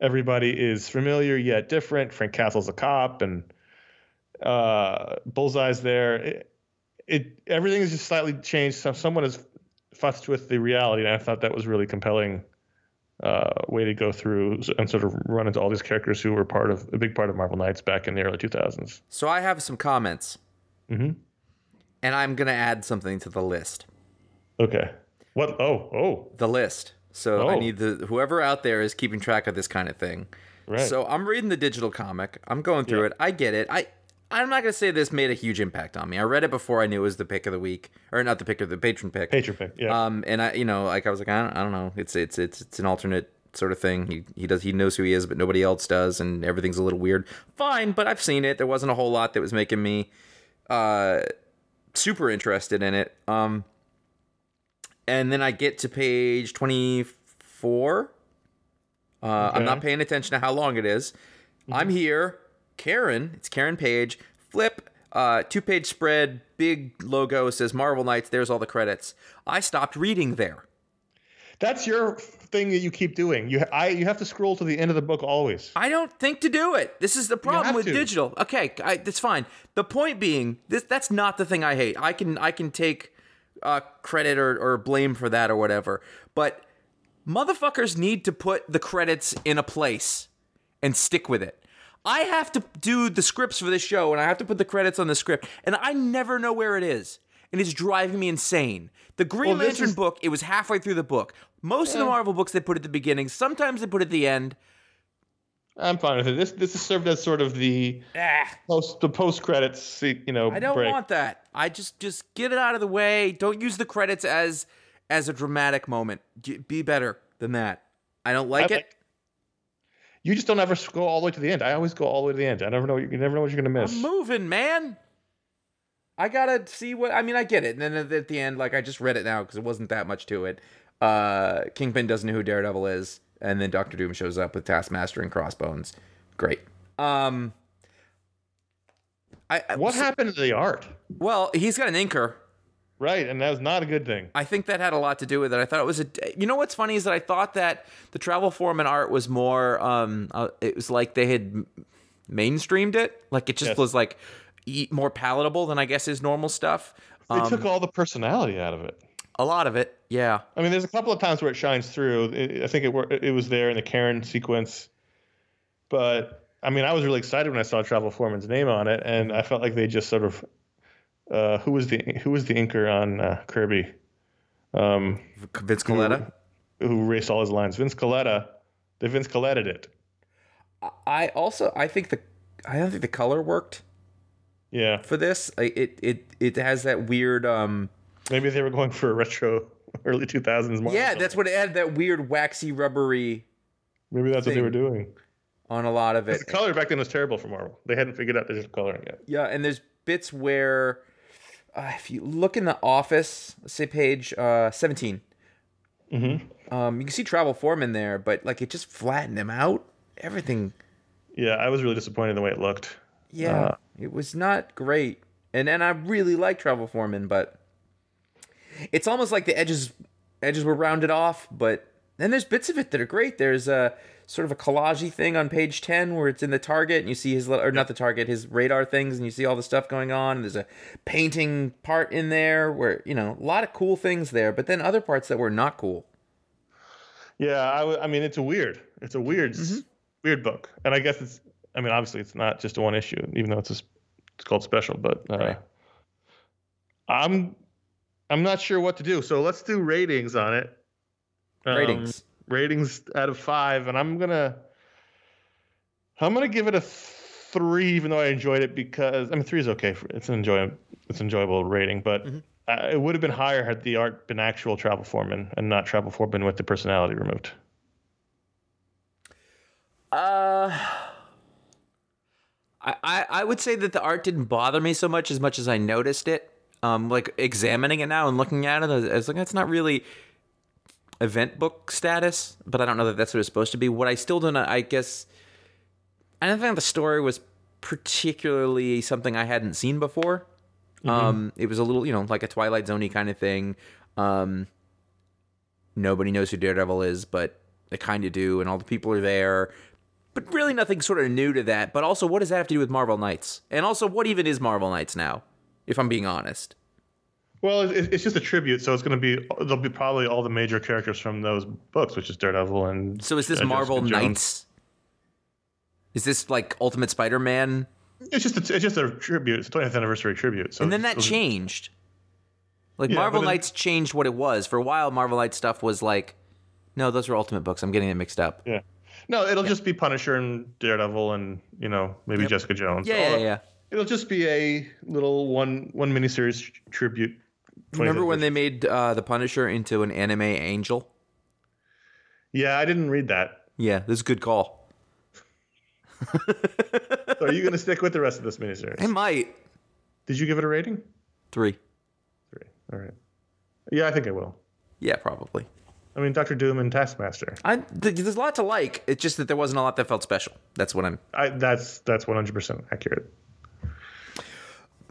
everybody is familiar yet different. Frank Castle's a cop, and uh, Bullseye's there. It, it everything is just slightly changed. So someone has fussed with the reality, and I thought that was really compelling uh, way to go through and sort of run into all these characters who were part of a big part of Marvel Knights back in the early 2000s. So I have some comments, Mhm. And I'm gonna add something to the list. Okay. What? Oh, oh, The list. So I Oh. need the whoever out there is keeping track of this kind of thing. right. So I'm reading the digital comic. I'm going through Yeah. it. I get it. I I'm not gonna say this made a huge impact on me. I read it before I knew it was the pick of the week, or not the pick of the patron pick. Patron pick. Yeah. Um, and I, you know, like I was like, I don't, I don't know. It's it's it's it's an alternate sort of thing. He he does he knows who he is, but nobody else does, and everything's a little weird. Fine, but I've seen it. There wasn't a whole lot that was making me uh super interested in it. Um, and then I get to page twenty four. Uh, I'm not paying attention to how long it is. I'm here. Karen, it's Karen Page. Flip, uh, two page spread, big logo says Marvel Knights. There's all the credits. I stopped reading there. That's your thing that you keep doing. You I you have to scroll to the end of the book always. I don't think to do it. This is the problem with to. digital. Okay, I, that's fine. The point being, this that's not the thing I hate. I can I can take uh, credit or, or blame for that or whatever, but motherfuckers need to put the credits in a place and stick with it. I have to do the scripts for this show and I have to put the credits on the script, and I never know where it is. And it's driving me insane. The Green Well, Lantern is- book, it was halfway through the book. Most of the Marvel books they put at the beginning, sometimes they put at the end. I'm fine with it. This this is served as sort of the ah. post the post credits, you know, I don't break. want that. I just just get it out of the way. Don't use the credits as as a dramatic moment. Be better than that. I don't like I it. like- You just don't ever go all the way to the end. I always go all the way to the end. I never know. You never know what you're gonna miss. I'm moving, man. I gotta see what. I mean, I get it. And then at at the end, like I just read it now because it wasn't that much to it. Uh, Kingpin doesn't know who Daredevil is, and then Doctor Doom shows up with Taskmaster and Crossbones. Great. Um, I What happened to the art? Well, he's got an inker. Right, and that was not a good thing. I think that had a lot to do with it. I thought it was a. You know what's funny is that I thought that the travel foreman art was more. Um, uh, it was like they had mainstreamed it. Like it just Yes. was like e- more palatable than I guess his normal stuff. They Um, took all the personality out of it. A lot of it, yeah. I mean, there's a couple of times where it shines through. I think it wor- it was there in the Karen sequence, but I mean, I was really excited when I saw Travel Foreman's name on it, and I felt like they just sort of uh, who was the who was the inker on uh, Kirby? um, Vince Colletta. who erased all his lines. Vince Colletta, they Vince Coletted it. I also I think the I don't think the color worked Yeah, for this. It it it has that weird um maybe they were going for a retro [LAUGHS] early 2000s. Marvel. yeah that's what it had that weird waxy rubbery maybe that's what they were doing. on a lot of it. The color back then was terrible for Marvel. They hadn't figured out digital coloring yet. Yeah, and there's bits where uh, if you look in the office, let's say page uh, 17, Mm-hmm. um, you can see Travel Foreman there, but like it just flattened him out. Everything, Yeah, I was really disappointed in the way it looked. yeah, Uh. it was not great. And and I really like Travel Foreman, but it's almost like the edges edges were rounded off. But then there's bits of it that are great. There's a sort of a collagey thing on page 10 where it's in the target and you see his or not the target his radar things and you see all the stuff going on and there's a painting part in there where you know a lot of cool things there but then other parts that were not cool Yeah, I, w- I mean, it's a weird, it's a weird, Mm-hmm. weird book, and I guess it's. I mean, obviously, it's not just a one issue, even though it's a, it's called special. But uh, Right. I'm, I'm not sure what to do. So let's do ratings on it. Um, ratings ratings out of five, and I'm gonna, I'm gonna give it a three, even though I enjoyed it because I mean, three is okay. For, it's an enjoyable, it's an enjoyable rating, but. Mm-hmm. Uh, it would have been higher had the art been actual travel foreman and not travel foreman with the personality removed. Uh, I, I I would say that the art didn't bother me so much as much as I noticed it. Um, like examining it now and looking at it, I was, like, it's not really event book status, but I don't know that that's what it's supposed to be. What I still don't, know, I guess, I don't think the story was particularly something I hadn't seen before. Um, it was a little, you know, like a Twilight Zoney kind of thing. Um, nobody knows who Daredevil is, but they kind of do, and all the people are there. But really, nothing sort of new to that. But also, what does that have to do with Marvel Knights? And also, what even is Marvel Knights now? If I'm being honest. Well, it, it's just a tribute, so it's going to be there'll be probably all the major characters from those books, which is Daredevil and. So is this uh, Marvel Jessica Jones. Knights? Is this like Ultimate Spider-Man? It's just a, it's just a tribute. It's a 20th anniversary tribute. So And then that it's- changed. Like Yeah, Marvel but it- Knights changed what it was. For a while, Marvel Knights stuff was like, no, those are Ultimate books. I'm getting it mixed up. Yeah. No, it'll just be Punisher and Daredevil and you know maybe Jessica Jones. Yeah, yeah, Or yeah. It'll just be a little one one miniseries tribute. Remember when they made uh, the Punisher into an anime angel? Yeah, I didn't read that. Yeah, this is a good call. [LAUGHS] So are you going to stick with the rest of this miniseries? I might Did you give it a rating? three. Three. All right. Yeah, I think I will. Yeah, probably. I mean, Doctor Doom and Taskmaster. I th- there's a lot to like. It's just that there wasn't a lot that felt special. That's what I'm. I, that's that's 100% accurate.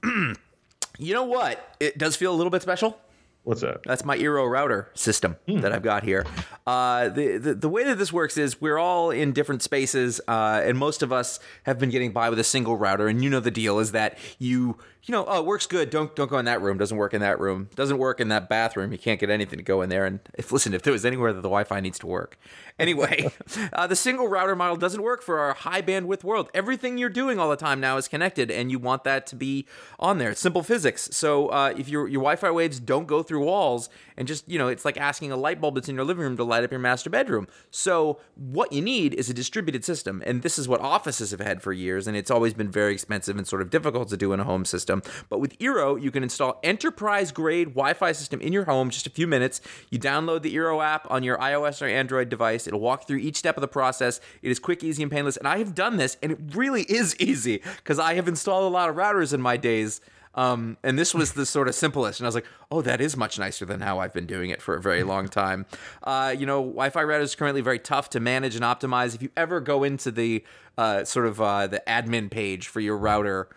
You know what? It does feel a little bit special. What's that? That's my Eero router system that I've got here. Uh, the, the the way that this works is we're all in different spaces, uh, and most of us have been getting by with a single router. And you know the deal is that you you know oh it works good. Don't don't go in that room. Doesn't work in that room. Doesn't work in that bathroom. You can't get anything to go in there. And if listen, if there was anywhere that the Wi-Fi needs to work, anyway, [LAUGHS] uh, the single router model doesn't work for our high bandwidth world. Everything you're doing all the time now is connected, and you want that to be on there. It's simple physics. So uh, if your your Wi-Fi waves don't go through walls, and just you know, it's like asking a light bulb that's in your living room to light up your master bedroom. So what you need is a distributed system, and this is what offices have had for years, and it's always been very expensive and sort of difficult to do in a home system. But with Eero, you can install enterprise grade Wi-Fi system in your home just a few minutes. You download the Eero app on your iOS or Android device. It'll walk through each step of the process. It is quick, easy, and painless. And I have done this, and it really is [LAUGHS] easy because I have installed a lot of routers in my days. Um, and this was the sort of simplest. And I was like, oh, that is much nicer than how I've been doing it for a very long time. Uh, you know, Wi-Fi routers is currently very tough to manage and optimize. If you ever go into the uh, sort of uh, the admin page for your router,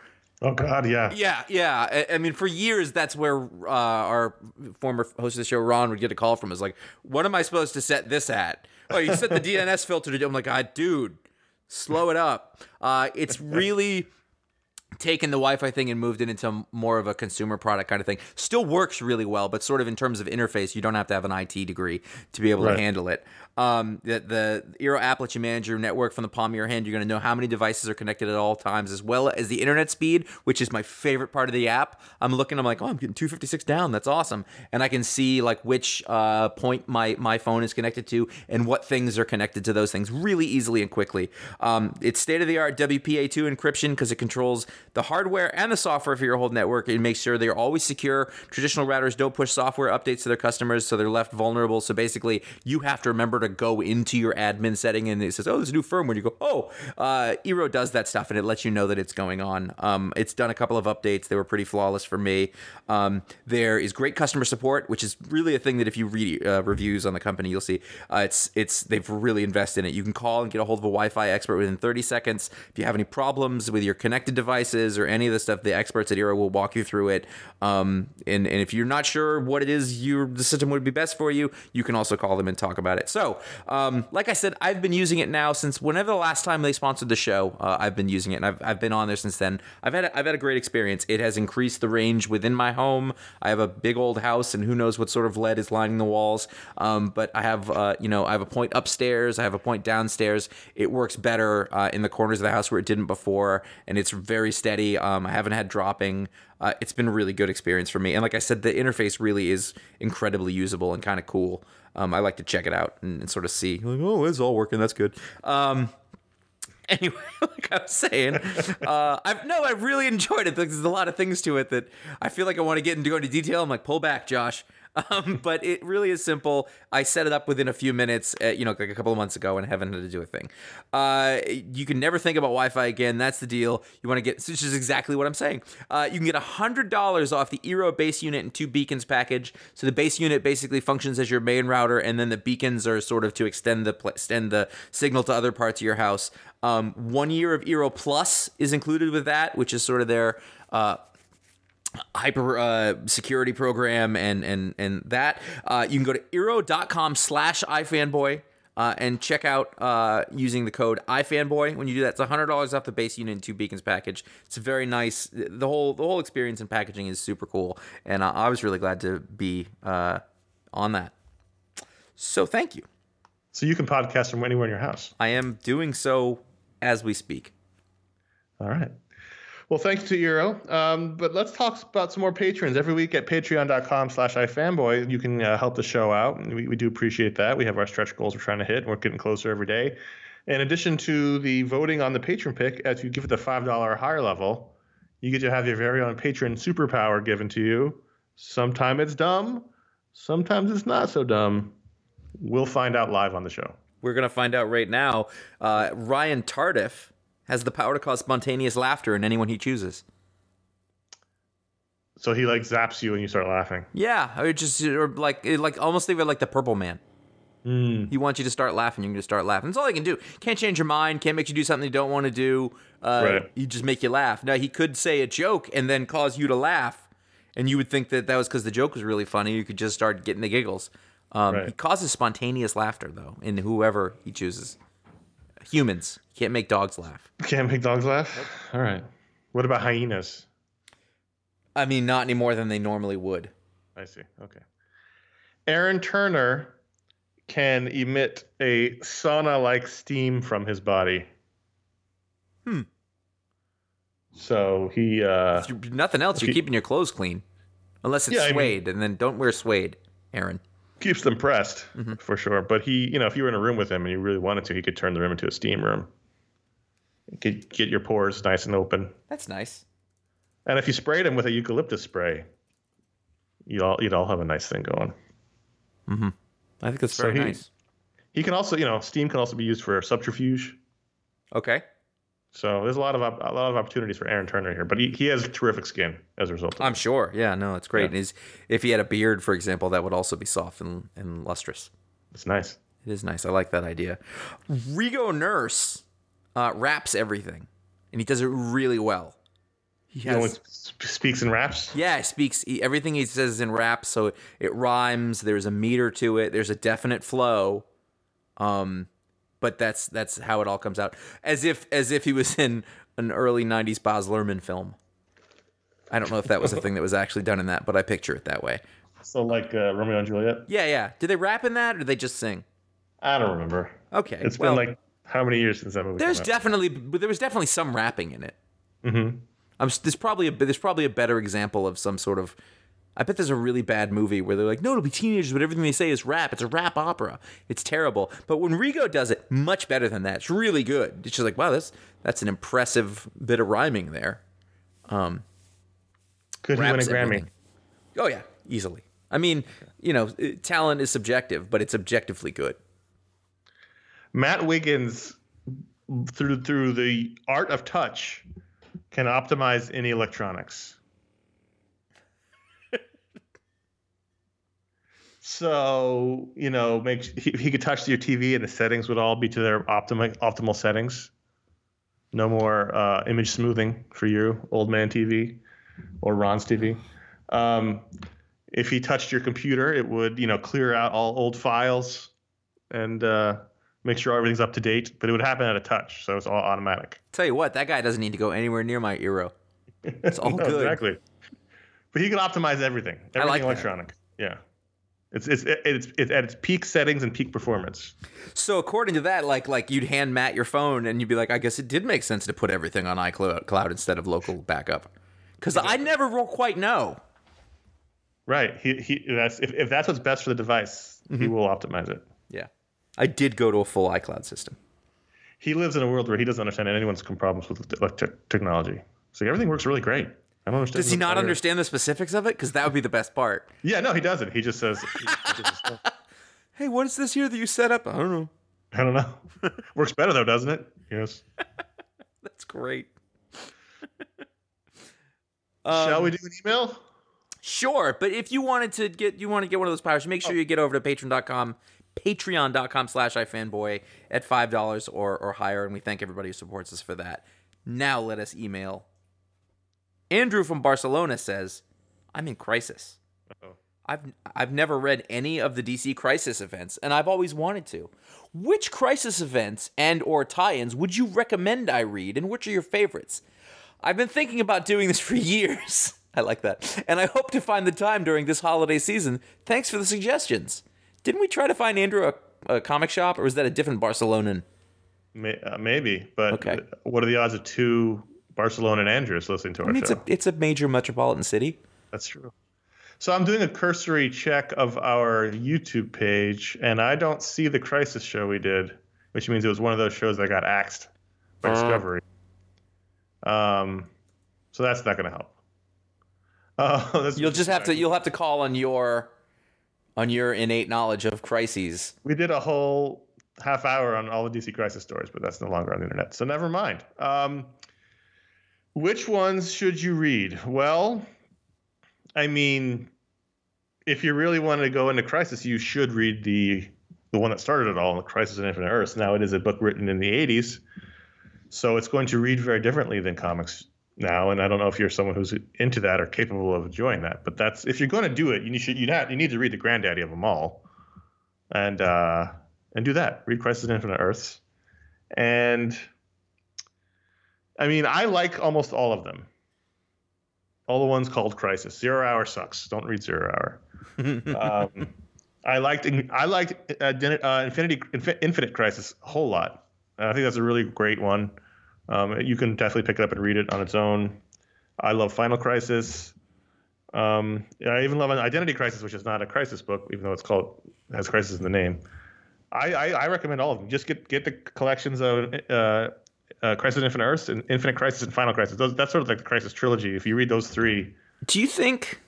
Oh God, yeah. yeah, yeah. I, I mean, for years, that's where uh, our former host of the show, Ron, would get a call from. Is like, what am I supposed to set this at? Oh, you set the [LAUGHS] DNS filter to. do I'm like, ah, dude, slow it up. Uh, it's [LAUGHS] really taken the Wi-Fi thing and moved it into more of a consumer product kind of thing. Still works really well, but sort of in terms of interface, you don't have to have an IT degree to be able Right. to handle it. Um, the, the Eero app lets you manage your network from the palm of your hand. You're going to know how many devices are connected at all times, as well as the internet speed, which is my favorite part of the app. I'm looking, I'm like, oh, I'm getting 256 down. That's awesome, and I can see like which uh, point my my phone is connected to and what things are connected to those things really easily and quickly. Um, it's state of the art WPA2 encryption because it controls the hardware and the software for your whole network. and make sure they're always secure. Traditional routers don't push software updates to their customers, so they're left vulnerable. So basically, you have to remember to go into your admin setting and it says, "Oh, there's a new firmware." You go, "Oh, uh, Eero does that stuff," and it lets you know that it's going on. Um, it's done a couple of updates. They were pretty flawless for me. Um, there is great customer support, which is really a thing that if you read uh, reviews on the company, you'll see uh, it's it's they've really invested in it. You can call and get a hold of a Wi-Fi expert within 30 seconds. If you have any problems with your connected or any of the stuff, the experts at Eero will walk you through it. Um, and and if you're not sure what it is, your the system would be best for you, you can also call them and talk about it. So, um, like I said, I've been using it now since whenever the last time they sponsored the show. Uh, I've been using it, and I've, I've been on there since then. I've had a, I've had a great experience. It has increased the range within my home. I have a big old house, and who knows what sort of lead is lining the walls. Um, but I have uh, you know I have a point upstairs. I have a point downstairs. It works better uh, in the corners of the house where it didn't before, and it's very steady. Um, I haven't had dropping. Uh, it's been a really good experience for me. And like I said, the interface really is incredibly usable and kind of cool. Um, I like to check it out and, and sort of see, like, oh, it's all working. That's good. Um, [LAUGHS] anyway, [LAUGHS] like I was saying, uh, I've no, I've really enjoyed it. There's a lot of things to it that I feel like I want to get into go into detail. I'm like, pull back, Josh. Um, [LAUGHS] but it really is simple. I set it up within a few minutes, uh, you know, like a couple of months ago, and haven't had to do a thing. Uh, you can never think about Wi-Fi again. That's the deal. You want to get, which is exactly what I'm saying. Uh, you can get hundred dollars off the Eero base unit and two beacons package. So the base unit basically functions as your main router, and then the beacons are sort of to extend the extend the signal to other parts of your house. Um, one year of Eero Plus is included with that, which is sort of their uh, hyper uh, security program and and and that uh, you can go to eero.com slash ifanboy uh, and check out uh, using the code ifanboy. When you do that it's $100 off the base unit and two beacons package. It's very nice. The whole the whole experience and packaging is super cool and uh, i was really glad to be uh, on that. So thank you. So you can podcast from anywhere in your house. i am doing so as we speak. All right. Well, thanks to Eero. Um, but let's talk about some more patrons. Every week at patreon.com slash ifanboy, you can uh, help the show out. We, we do appreciate that. We have our stretch goals we're trying to hit, and we're getting closer every day. In addition to the voting on the patron pick, as you give it the $5 or higher level, you get to have your very own patron superpower given to you. Sometimes it's dumb, sometimes it's not so dumb. We'll find out live on the show. We're gonna find out right now. Uh, Ryan Tardiff has the power to cause spontaneous laughter in anyone he chooses. So he like zaps you and you start laughing. Yeah, or just or like it- like almost think of it like the Purple Man. Mm. He wants you to start laughing. You're going to start laughing. That's all he can do. Can't change your mind. Can't make you do something you don't want to do. Uh, Right. He just make you laugh. Now he could say a joke and then cause you to laugh, and you would think that that was because the joke was really funny. You could just start getting the giggles. Um, Right. He causes spontaneous laughter though in whoever he chooses. Humans can't make dogs laugh. Can't make dogs laugh? All right. What about hyenas? I mean, not any more than they normally would. I see. Okay. Aaron Turner can emit a sauna like steam from his body. Hmm. So he uh If nothing else, you're Okay. keeping your clothes clean, unless it's Yeah, I mean- suede, and then don't wear suede, Aaron. Keeps them pressed Mm-hmm. for sure. But he, you know, if you were in a room with him and you really wanted to, he could turn the room into a steam room. Could get your pores nice and open. That's nice. And if you sprayed him with a eucalyptus spray, you all you'd all have a nice thing going. Mm-hmm. I think that's So very he- nice. He can also, you know, steam can also be used for subterfuge. Okay. So there's a lot of op- a lot of opportunities for Aaron Turner here, but he, he has terrific skin as a result. Of I'm sure. Yeah, no, it's great. Yeah. And if he had a beard, for example, that would also be soft and, and lustrous. It's nice. It is nice. I like that idea. Rego Nurse uh, raps everything, and he does it really well. He He has, speaks in raps. yeah, he speaks he, everything he says is in rap, so it rhymes. There's a meter to it. There's a definite flow. Um, but that's that's how it all comes out. As if as if he was in an early '90s Baz Luhrmann film. I don't know if that was a thing that was actually done in that, but I picture it that way. So like uh, Romeo and Juliet. Yeah, yeah. Did they rap in that, or did they just sing? I don't remember. Okay, It's well, been like how many years since that movie? there's definitely there was definitely some rapping in it. Mhm. I'm there's probably a there's probably a better example of some sort of. I bet there's a really bad movie where they're like, no, it'll be teenagers, but everything they say is rap. It's a rap opera. It's terrible. But when Rego does it, much better than that. It's really good. It's just like, wow, that's that's an impressive bit of rhyming there. Could he win a Grammy? everything. Oh yeah, easily. I mean, you know, uh, talent is subjective, but it's objectively good. Matt Wiggins, through through the art of touch, can optimize any electronics. So you know, make he, he could touch your TV and the settings would all be to their optimal optimal settings. No more uh, image smoothing for you, old man TV, or Ron's TV. Um, if he touched your computer, it would you know clear out all old files and uh, make sure everything's up to date. But it would happen at a touch, so it's all automatic. Tell you what, that guy doesn't need to go anywhere near my Eero. It's [LAUGHS] all No, good. Exactly. But he could optimize everything. Everything like that. electronic. Yeah. It's it's it's it's at its peak settings and peak performance. So according to that, like like you'd hand Matt your phone and you'd be like, I guess it did make sense to put everything on iCloud instead of local backup. Because I never will quite know. Right. He he. That's if, if that's what's best for the device, Mm-hmm. he will optimize it. Yeah, I did go to a full iCloud system. He lives in a world where he doesn't understand anyone's problems with technology. So everything works really great. I don't understand. Does he not understand the specifics of it? Because that would be the best part. Yeah, no, he doesn't. He just says, he- he just says, [LAUGHS] Hey, what is this here that you set up? I don't know. I don't know. [LAUGHS] Works better though, doesn't it? Yes. [LAUGHS] That's great. Shall Um, we do an email? Sure, but if you wanted to get you want to get one of those powers, make sure you get over to patreon.com, patreon.com slash ifanboy at five dollars or or higher, and we thank everybody who supports us for that. Now let us email. Andrew from Barcelona says, I'm in crisis. I've I've never read any of the DC Crisis events, and I've always wanted to. Which Crisis events and or tie-ins would you recommend I read, and which are your favorites? I've been thinking about doing this [LAUGHS] for years. I like that, and I hope to find the time during this holiday season. Thanks for the suggestions. Didn't we try to find Andrew a, a comic shop, or was that a different Barcelonan? Uh, maybe, but Okay. what are the odds of two Barcelona and Andrews listening to our I mean, it's show? a it's a major metropolitan city. That's true. So I'm doing a cursory check of our YouTube page, and I don't see the Crisis show we did, which means it was one of those shows that got axed by Uh. Discovery. Um, so that's not going to help. [LAUGHS] Uh, You'll just have to you'll have to call on your on your innate knowledge of crises. We did a whole half hour on all the DC Crisis stories, but that's no longer on the internet. So never mind. Um, which ones should you read? Well, I mean, if you really wanted to go into Crisis, you should read the the one that started it all, Crisis on Infinite Earths. Now it is a book written in the '80s, so it's going to read very differently than comics now. And I don't know if you're someone who's into that or capable of enjoying that. But that's if you're going to do it, you should you not you need to read the granddaddy of them all, and uh, and do that. Read Crisis on Infinite Earths, and I mean I like almost all of them. All the ones called Crisis. Zero Hour sucks. Don't read Zero Hour. [LAUGHS] um, I liked I liked uh, uh, Infinity Infi- Infinite Crisis a whole lot. I think that's a really great one. Um, you can definitely pick it up and read it on its own. I love Final Crisis. Um, I even love an Identity Crisis, which is not a crisis book, even though it's called has crisis in the name. I, I, I recommend all of them. Just get get the collections of uh, uh, Crisis on Infinite Earths and Infinite Crisis and Final Crisis. Those, that's sort of like the Crisis trilogy. If you read those three, Do you think?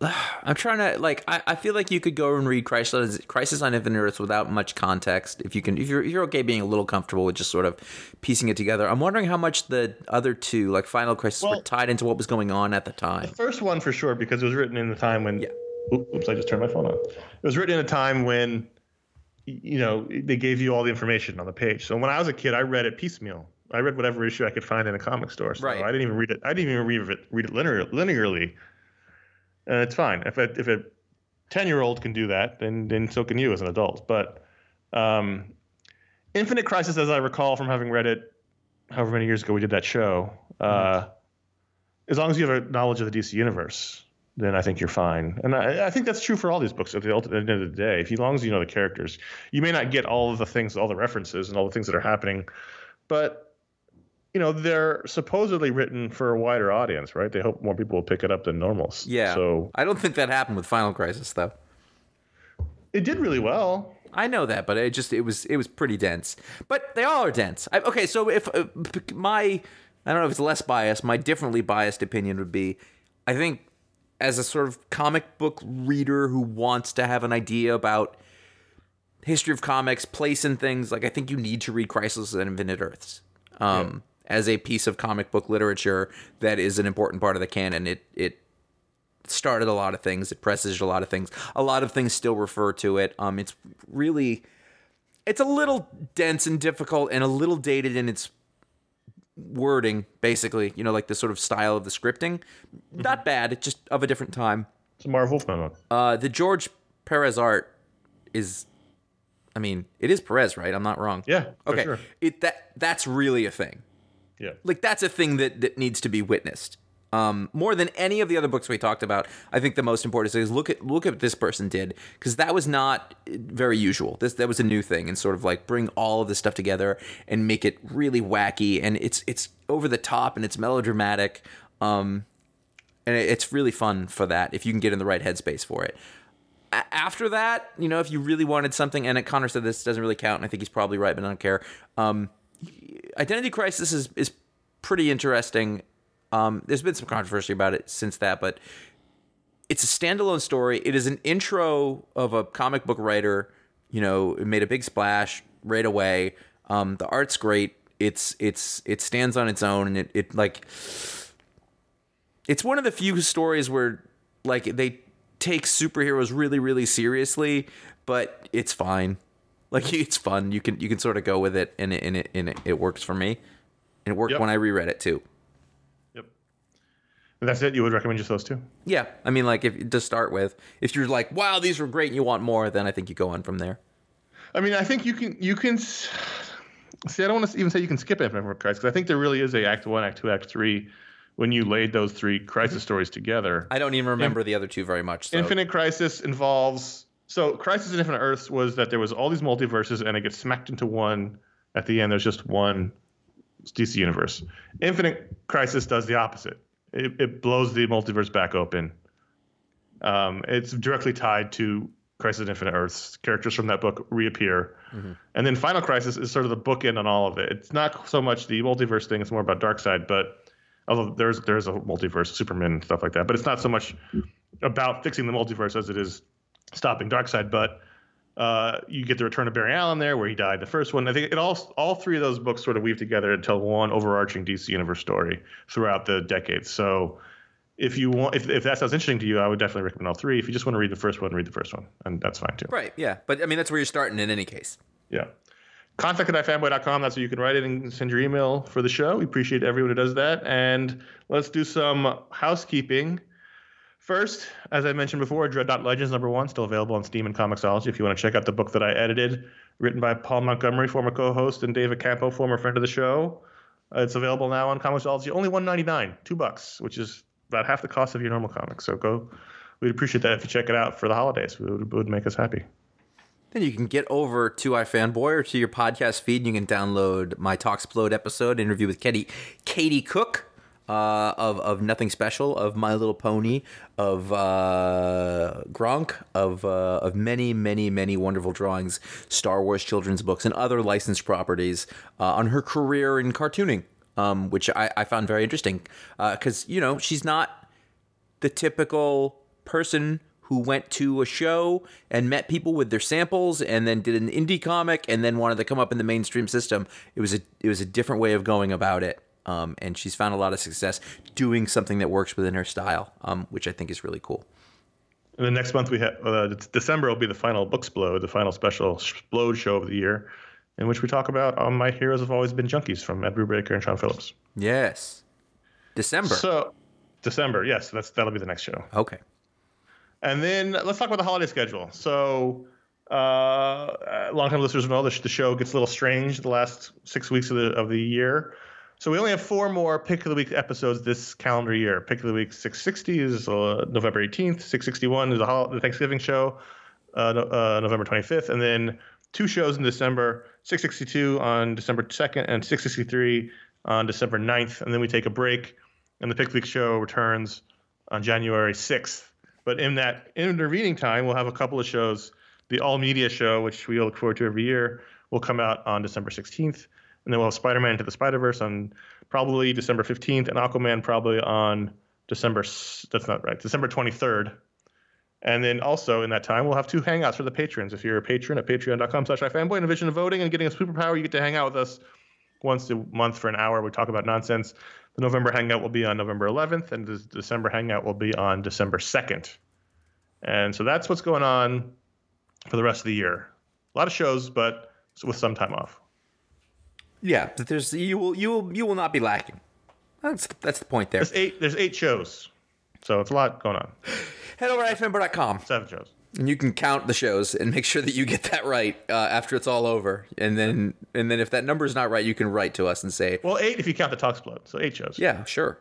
[SIGHS] I'm trying to like. I, I feel like you could go and read Crisis, Crisis on Infinite Earths without much context. If you can, if you're if you're okay being a little comfortable with just sort of piecing it together. I'm wondering how much the other two, like Final Crisis, were tied into what was going on at the time. The First one for sure because it was written in the time when. Yeah. Oops! I just turned my phone on. It was written in a time when, y- you know, they gave you all the information on the page. So when I was a kid, I read it piecemeal. I read whatever issue I could find in a comic store. So Right. I didn't even read it. I didn't even read it read it linear, linearly. And it's fine if a, if a ten year old can do that, then then so can you as an adult. But um, Infinite Crisis, as I recall from having read it, however many years ago we did that show. Uh, as long as you have a knowledge of the DC universe, then I think you're fine. And I, I think that's true for all these books at the, at the end of the day. If you, as long as you know the characters, you may not get all of the things, all the references, and all the things that are happening, but you know they're supposedly written for a wider audience, right? They hope more people will pick it up than normals. Yeah. So I don't think that happened with Final Crisis though. it did really well. I know that, but it just it was it was pretty dense. But they all are dense. I, okay, so if uh, my I don't know if it's less biased, my differently biased opinion would be, I think as a sort of comic book reader who wants to have an idea about history of comics, place and things, like I think you need to read Crisis and Infinite Earths. Um, as a piece of comic book literature that is an important part of the canon. It it started a lot of things. It presaged a lot of things. A lot of things still refer to it. Um, it's really, it's a little dense and difficult, and a little dated in its wording. Basically, you know, like the sort of style of the scripting. Not bad. It's just of a different time. It's a Marv Wolfman one. Uh, the George Perez art is, I mean, it is Perez, right? I'm not wrong. Yeah. for Okay. Sure. It that that's really a thing Yeah. like that's a thing that that needs to be witnessed um, more than any of the other books we talked about. I think the most important thing is look at look at what this person did because that was not very usual. This that was a new thing and sort of like bring all of this stuff together and make it really wacky and it's it's over the top and it's melodramatic. Um, and it- it's really fun for that if you can get in the right headspace for it. A- after that, you know, if you really wanted something, and Conor said this doesn't really count, and I think he's probably right, but I don't care. Um, Identity Crisis is is pretty interesting. Um, there's been some controversy about it since that, but it's a standalone story. It is an intro of a comic book writer. You know, it made a big splash right away. Um, the art's great. It's it's it stands on its own, and it it like it's one of the few stories where like they take superheroes really really seriously, but it's fine. [LAUGHS] Like it's fun. You can you can sort of go with it, and it and it and it, it works for me. And it worked Yep. when I reread it too. And that's it. You would recommend just those two? Yeah, I mean, like if to start with, if you're like, wow, these were great, and you want more, then I think you go on from there. I mean, I think you can you can see. I don't want to even say you can skip Infinite Crisis because I think there really is a Act One, Act Two, Act Three. When you laid those three crisis stories together, I don't even remember the other two very much. So. Infinite Crisis involves so Crisis in Infinite Earths was that there was all these multiverses and it gets smacked into one. At the end, there's just one DC universe. Infinite Crisis does the opposite. It, it blows the multiverse back open. Um, it's directly tied to Crisis in Infinite Earths. Characters from that book reappear, and then Final Crisis is sort of the bookend on all of it. It's not so much the multiverse thing; it's more about Darkseid. But although there's there's a multiverse, Superman and stuff like that. But it's not so much about fixing the multiverse as it is stopping Darkseid. But uh, you get the return of Barry Allen there, where he died the first one. I think it all all three of those books sort of weave together to tell one overarching DC universe story throughout the decades. So if you want, if, if that sounds interesting to you, I would definitely recommend all three. If you just want to read the first one, read the first one, and that's fine too. right, yeah, but I mean, that's where you're starting in any case. Yeah. Contact at ifanboy.com. That's where you can write it and send your email for the show. We appreciate everyone who does that. And let's do some housekeeping. First, as I mentioned before, Dreadnought Legends number one, still available on Steam and Comixology. If you want to check out the book that I edited, written by Paul Montgomery, former co-host, and David Campo, former friend of the show. Uh, it's available now on Comixology, only one ninety nine, two bucks, which is about half the cost of your normal comic. So go. We'd appreciate that if you check it out for the holidays. It would, it would make us happy. Then you can get over to iFanboy or to your podcast feed. And you can download my Talksplode episode interview with Katie, Katie Cook uh, of of Nothing Special, of My Little Pony, of uh, Gronk, of uh, of many, many, many wonderful drawings, Star Wars children's books, and other licensed properties uh, on her career in cartooning, um, which I, I found very interesting because you know she's not the typical person who went to a show and met people with their samples and then did an indie comic and then wanted to come up in the mainstream system. It was a it was a different way of going about it. Um, and she's found a lot of success doing something that works within her style, um, which I think is really cool. And then next month we have uh, December will be the final Booksplode, the final special Splode show of the year, in which we talk about um, my heroes have always been junkies from Ed Brubaker and Sean Phillips. Yes, December. So December, yes, that's that'll be the next show. okay. And then let's talk about the holiday schedule. So, uh, longtime listeners know the, the show gets a little strange the last six weeks of the of the year. So we only have four more pick of the week episodes this calendar year. Pick of the week 660 is uh, November 18th. 661 is the, Thanksgiving show, uh, uh, November 25th, and then two shows in December. 662 on December 2nd and 663 on December 9th, and then we take a break, and the pick of the week show returns on January 6th. But in that intervening time, we'll have a couple of shows. The All Media show, which we look forward to every year, will come out on December 16th. And then we'll have Spider Man Into the Spider Verse on probably December 15th, and Aquaman probably on December, that's not right, December 23rd. And then also in that time, we'll have two hangouts for the patrons. If you're a patron at patreon.com slash ifanboy and a vision of voting and getting a superpower, you get to hang out with us once a month for an hour. We talk about nonsense. The November hangout will be on November 11th, and the December hangout will be on December 2nd. And so that's what's going on for the rest of the year. A lot of shows, but with some time off. Yeah, but there's you will you will you will not be lacking. That's that's the point there. There's eight. There's eight shows, so it's a lot going on. Head over to ifanboy.com Seven shows. and you can count the shows and make sure that you get that right uh, after it's all over. And then and then if that number is not right, you can write to us and say, Well, eight if you count the talk split. So eight shows. Yeah, sure.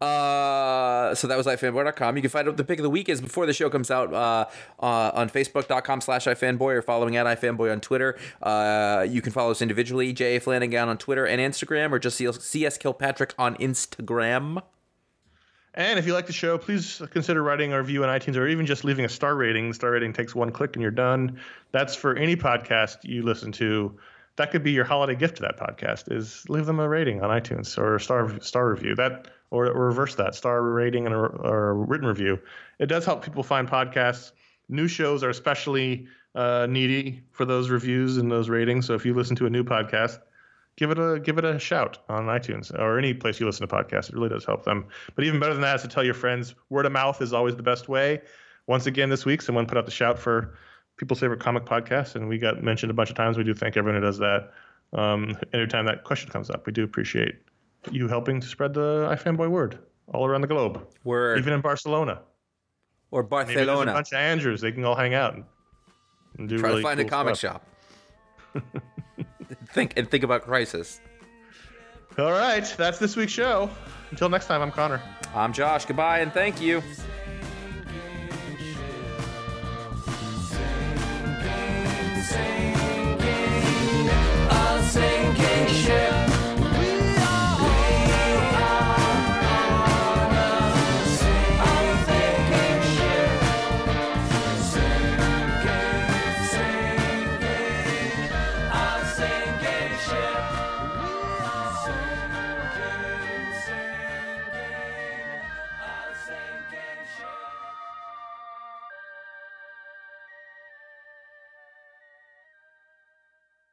Uh, so that was ifanboy.com. You can find out what the pick of the week is before the show comes out uh, uh, on facebook.com slash ifanboy or following at ifanboy on Twitter. Uh, you can follow us individually, J.A. Flanagan on Twitter and Instagram, or just CS Kilpatrick on Instagram. And if you like the show, please consider writing a review on iTunes or even just leaving a star rating. The star rating takes one click and you're done. That's for any podcast you listen to. That could be your holiday gift to that podcast. Is leave them a rating on iTunes or a star star review. That or, or reverse that star rating and a, or a written review. It does help people find podcasts. New shows are especially uh, needy for those reviews and those ratings. So if you listen to a new podcast, give it a give it a shout on iTunes or any place you listen to podcasts. It really does help them. But even better than that is to tell your friends. Word of mouth is always the best way. Once again, this week, someone put out the shout for people's favorite comic podcast, and we got mentioned a bunch of times. We do thank everyone who does that. Um, anytime that question comes up, we do appreciate you helping to spread the iFanboy word all around the globe. Word. Even in Barcelona. Or Barcelona. Maybe a bunch of Andrews. They can all hang out and, and do Try really to find cool a comic stuff. shop. think and think about crisis. All right, that's this week's show. Until next time, I'm Conor. I'm Josh. Goodbye and thank you. Sinking ship.